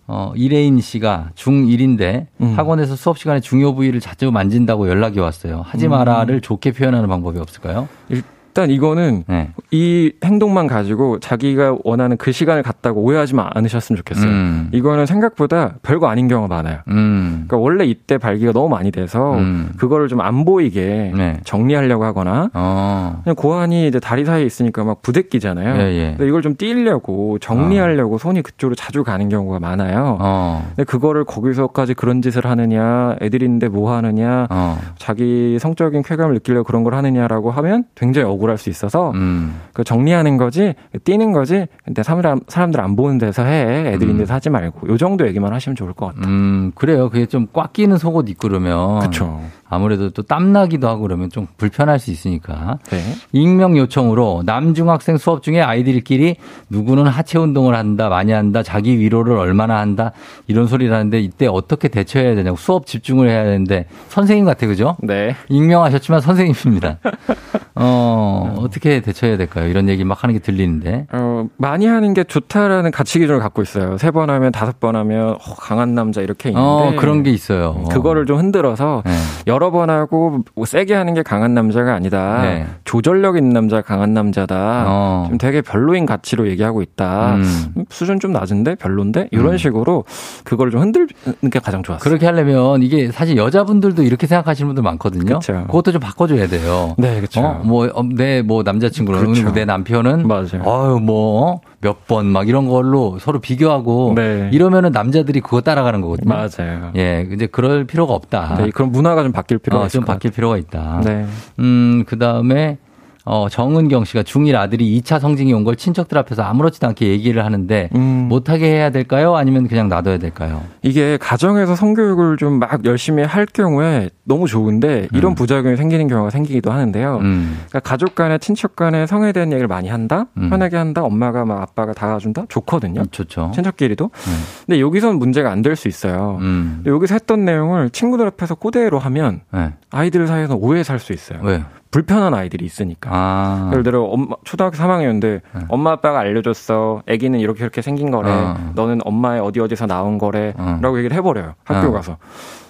어, 이레인 씨가 중1인데 음. 학원에서 수업 시간에 중요 부위를 자주 만진다고 연락이 왔어요. 하지 마라를 음. 좋게 표현하는 방법이 없을까요? 일단 이거는 네. 이 행동만 가지고 자기가 원하는 그 시간을 갖다고 오해하지 않으셨으면 좋겠어요. 음. 이거는 생각보다 별거 아닌 경우가 많아요. 음. 그러니까 원래 이때 발기가 너무 많이 돼서 음. 그거를 좀 안 보이게 네. 정리하려고 하거나 어. 그냥 고환이 이제 다리 사이에 있으니까 막 부대끼잖아요. 예, 예. 근데 이걸 좀 띄려고 정리하려고 어. 손이 그쪽으로 자주 가는 경우가 많아요. 어. 근데 그거를 거기서까지 그런 짓을 하느냐, 애들인데 뭐 하느냐, 어. 자기 성적인 쾌감을 느끼려고 그런 걸 하느냐라고 하면 굉장히 억울 억울할 수 있어서 음. 그 정리하는 거지 뛰는 거지 근데 사람들 사람들 안 보는 데서 해 애들인데서 음. 하지 말고 요 정도 얘기만 하시면 좋을 것 같다. 음 그래요. 그게 좀 꽉 끼는 속옷 입고 그러면 그렇죠. 아무래도 또 땀나기도 하고 그러면 좀 불편할 수 있으니까. 네. 익명 요청으로 남중학생 수업 중에 아이들끼리 누구는 하체 운동을 한다, 많이 한다, 자기 위로를 얼마나 한다, 이런 소리를 하는데 이때 어떻게 대처해야 되냐고 수업 집중을 해야 되는데 선생님 같아, 그죠? 네. 익명하셨지만 선생님입니다. 어, 어떻게 대처해야 될까요? 이런 얘기 막 하는 게 들리는데. 어, 많이 하는 게 좋다라는 가치 기준을 갖고 있어요. 세 번 하면 다섯 번 하면 어, 강한 남자 이렇게 있는데. 어, 그런 게 있어요. 그거를 좀 흔들어서 네. 여러 번 하고 뭐 세게 하는 게 강한 남자가 아니다. 네. 조절력 있는 남자 강한 남자다. 어. 좀 되게 별로인 가치로 얘기하고 있다. 음. 수준 좀 낮은데 별론데 이런 음. 식으로 그걸 좀 흔들는 게 가장 좋았어요. 그렇게 하려면 이게 사실 여자분들도 이렇게 생각하시는 분들 많거든요. 그쵸. 그것도 좀 바꿔줘야 돼요. 네, 그렇죠. 어? 뭐내 뭐 남자친구는 그렇죠. 내 남편은 맞아요. 어유 뭐 몇 번 막 이런 걸로 서로 비교하고 네. 이러면은 남자들이 그거 따라가는 거거든요. 맞아요. 예, 이제 그럴 필요가 없다. 네, 그런 문화가 좀 바뀔 필요가 어, 좀 바뀔 필요가 있다. 네. 음, 그 다음에 어, 정은경 씨가 중1 아들이 2차 성징이 온 걸 친척들 앞에서 아무렇지도 않게 얘기를 하는데 음. 못하게 해야 될까요? 아니면 그냥 놔둬야 될까요? 이게 가정에서 성교육을 좀 막 열심히 할 경우에 너무 좋은데 이런 음. 부작용이 생기는 경우가 생기기도 하는데요. 음. 그러니까 가족 간에 친척 간에 성에 대한 얘기를 많이 한다? 음. 편하게 한다? 엄마가 막 아빠가 다가준다? 좋거든요. 음, 좋죠. 친척끼리도. 음. 근데 여기서는 문제가 안 될 수 있어요. 여기서 했던 내용을 친구들 앞에서 꼬대로 하면 네. 아이들 사이에서 오해 살 수 있어요. 왜? 불편한 아이들이 있으니까. 아. 예를 들어 엄마 초등학교 3학년인데 네. 엄마 아빠가 알려줬어. 아기는 이렇게 이렇게 생긴 거래. 어. 너는 엄마의 어디 어디서 나온 거래라고 어. 얘기를 해버려요. 학교 어. 가서.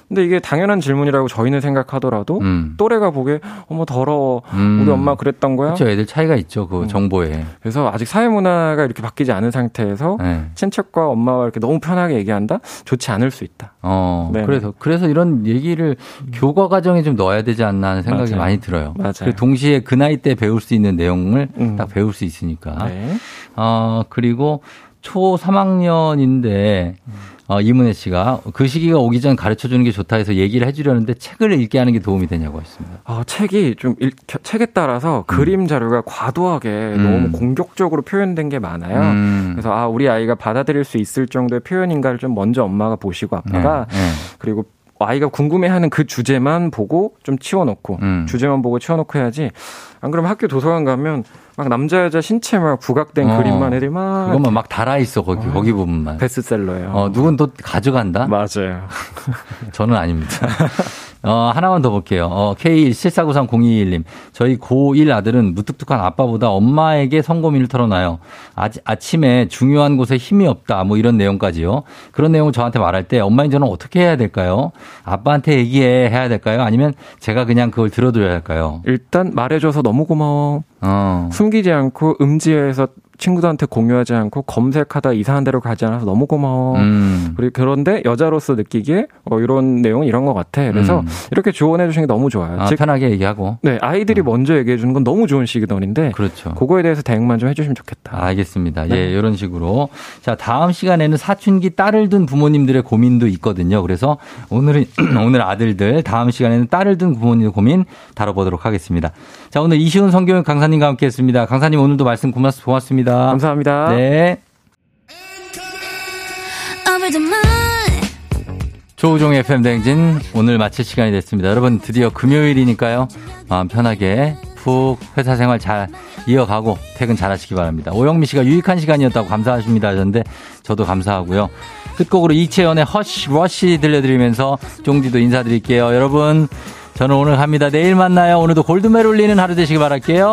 근데 이게 당연한 질문이라고 저희는 생각하더라도 음. 또래가 보기에 어머 더러워 음. 우리 엄마 그랬던 거야. 그렇죠. 애들 차이가 있죠. 그 음. 정보에. 그래서 아직 사회 문화가 이렇게 바뀌지 않은 상태에서 네. 친척과 엄마와 이렇게 너무 편하게 얘기한다 좋지 않을 수 있다. 어. 네. 그래서 그래서 이런 얘기를 음. 교과 과정에 좀 넣어야 되지 않나 하는 생각이 맞아요. 많이 들어요. 맞아요. 동시에 그 나이 때 배울 수 있는 내용을 음. 딱 배울 수 있으니까. 네. 어 그리고 초 3학년인데 어, 이문혜 씨가 그 시기가 오기 전 가르쳐 주는 게 좋다 해서 얘기를 해주려는데 책을 읽게 하는 게 도움이 되냐고 했습니다. 아, 책이 좀 읽, 책에 따라서 음. 그림 자료가 과도하게 음. 너무 공격적으로 표현된 게 많아요. 음. 그래서 아, 우리 아이가 받아들일 수 있을 정도의 표현인가를 좀 먼저 엄마가 보시고 아빠가 네, 네. 그리고 아이가 궁금해하는 그 주제만 보고 좀 치워놓고 음. 주제만 보고 치워놓고 해야지 안 그러면 학교 도서관 가면 막 남자 여자 신체 막 부각된 어, 그림만 애들이 막 그것만 막 달아 있어 거기 어, 거기 부분만 베스트셀러예요. 어 누군 또 가져간다? 맞아요. 저는 아닙니다. 어, 하나만 더 볼게요. 어, K174930221님. 저희 고1 아들은 무뚝뚝한 아빠보다 엄마에게 성고민을 털어놔요. 아, 아침에 중요한 곳에 힘이 없다. 뭐 이런 내용까지요. 그런 내용을 저한테 말할 때 엄마인 저는 어떻게 해야 될까요? 아빠한테 얘기해 해야 될까요? 아니면 제가 그냥 그걸 들어드려야 할까요? 일단 말해줘서 너무 고마워. 어. 숨기지 않고 음지에서 친구들한테 공유하지 않고 검색하다 이상한 데로 가지 않아서 너무 고마워. 음. 그리고 그런데 여자로서 느끼기에 어, 이런 내용은 이런 것 같아. 그래서 음. 이렇게 조언해 주시는 게 너무 좋아요. 아, 즉, 편하게 얘기하고. 네, 아이들이 음. 먼저 얘기해 주는 건 너무 좋은 시그널인데. 그렇죠. 그거에 대해서 대응만 좀 해주시면 좋겠다. 알겠습니다. 네. 예, 이런 식으로. 자, 다음 시간에는 사춘기 딸을 둔 부모님들의 고민도 있거든요. 그래서 오늘은 오늘 아들들, 다음 시간에는 딸을 둔 부모님의 고민 다뤄보도록 하겠습니다. 자, 오늘 이시훈 성교육 강사님과 함께 했습니다. 강사님 오늘도 말씀 고맙습니다. 감사합니다. 네. 조우종 FM 대행진 오늘 마칠 시간이 됐습니다. 여러분 드디어 금요일이니까요. 마음 편하게 푹 회사 생활 잘 이어가고 퇴근 잘 하시기 바랍니다. 오영미 씨가 유익한 시간이었다고 감사하십니다 하셨는데 저도 감사하고요. 끝곡으로 이채연의 Hush Rush 들려드리면서 쫑디도 인사드릴게요. 여러분 저는 오늘 갑니다. 내일 만나요. 오늘도 골드메 울리는 하루 되시기 바랄게요.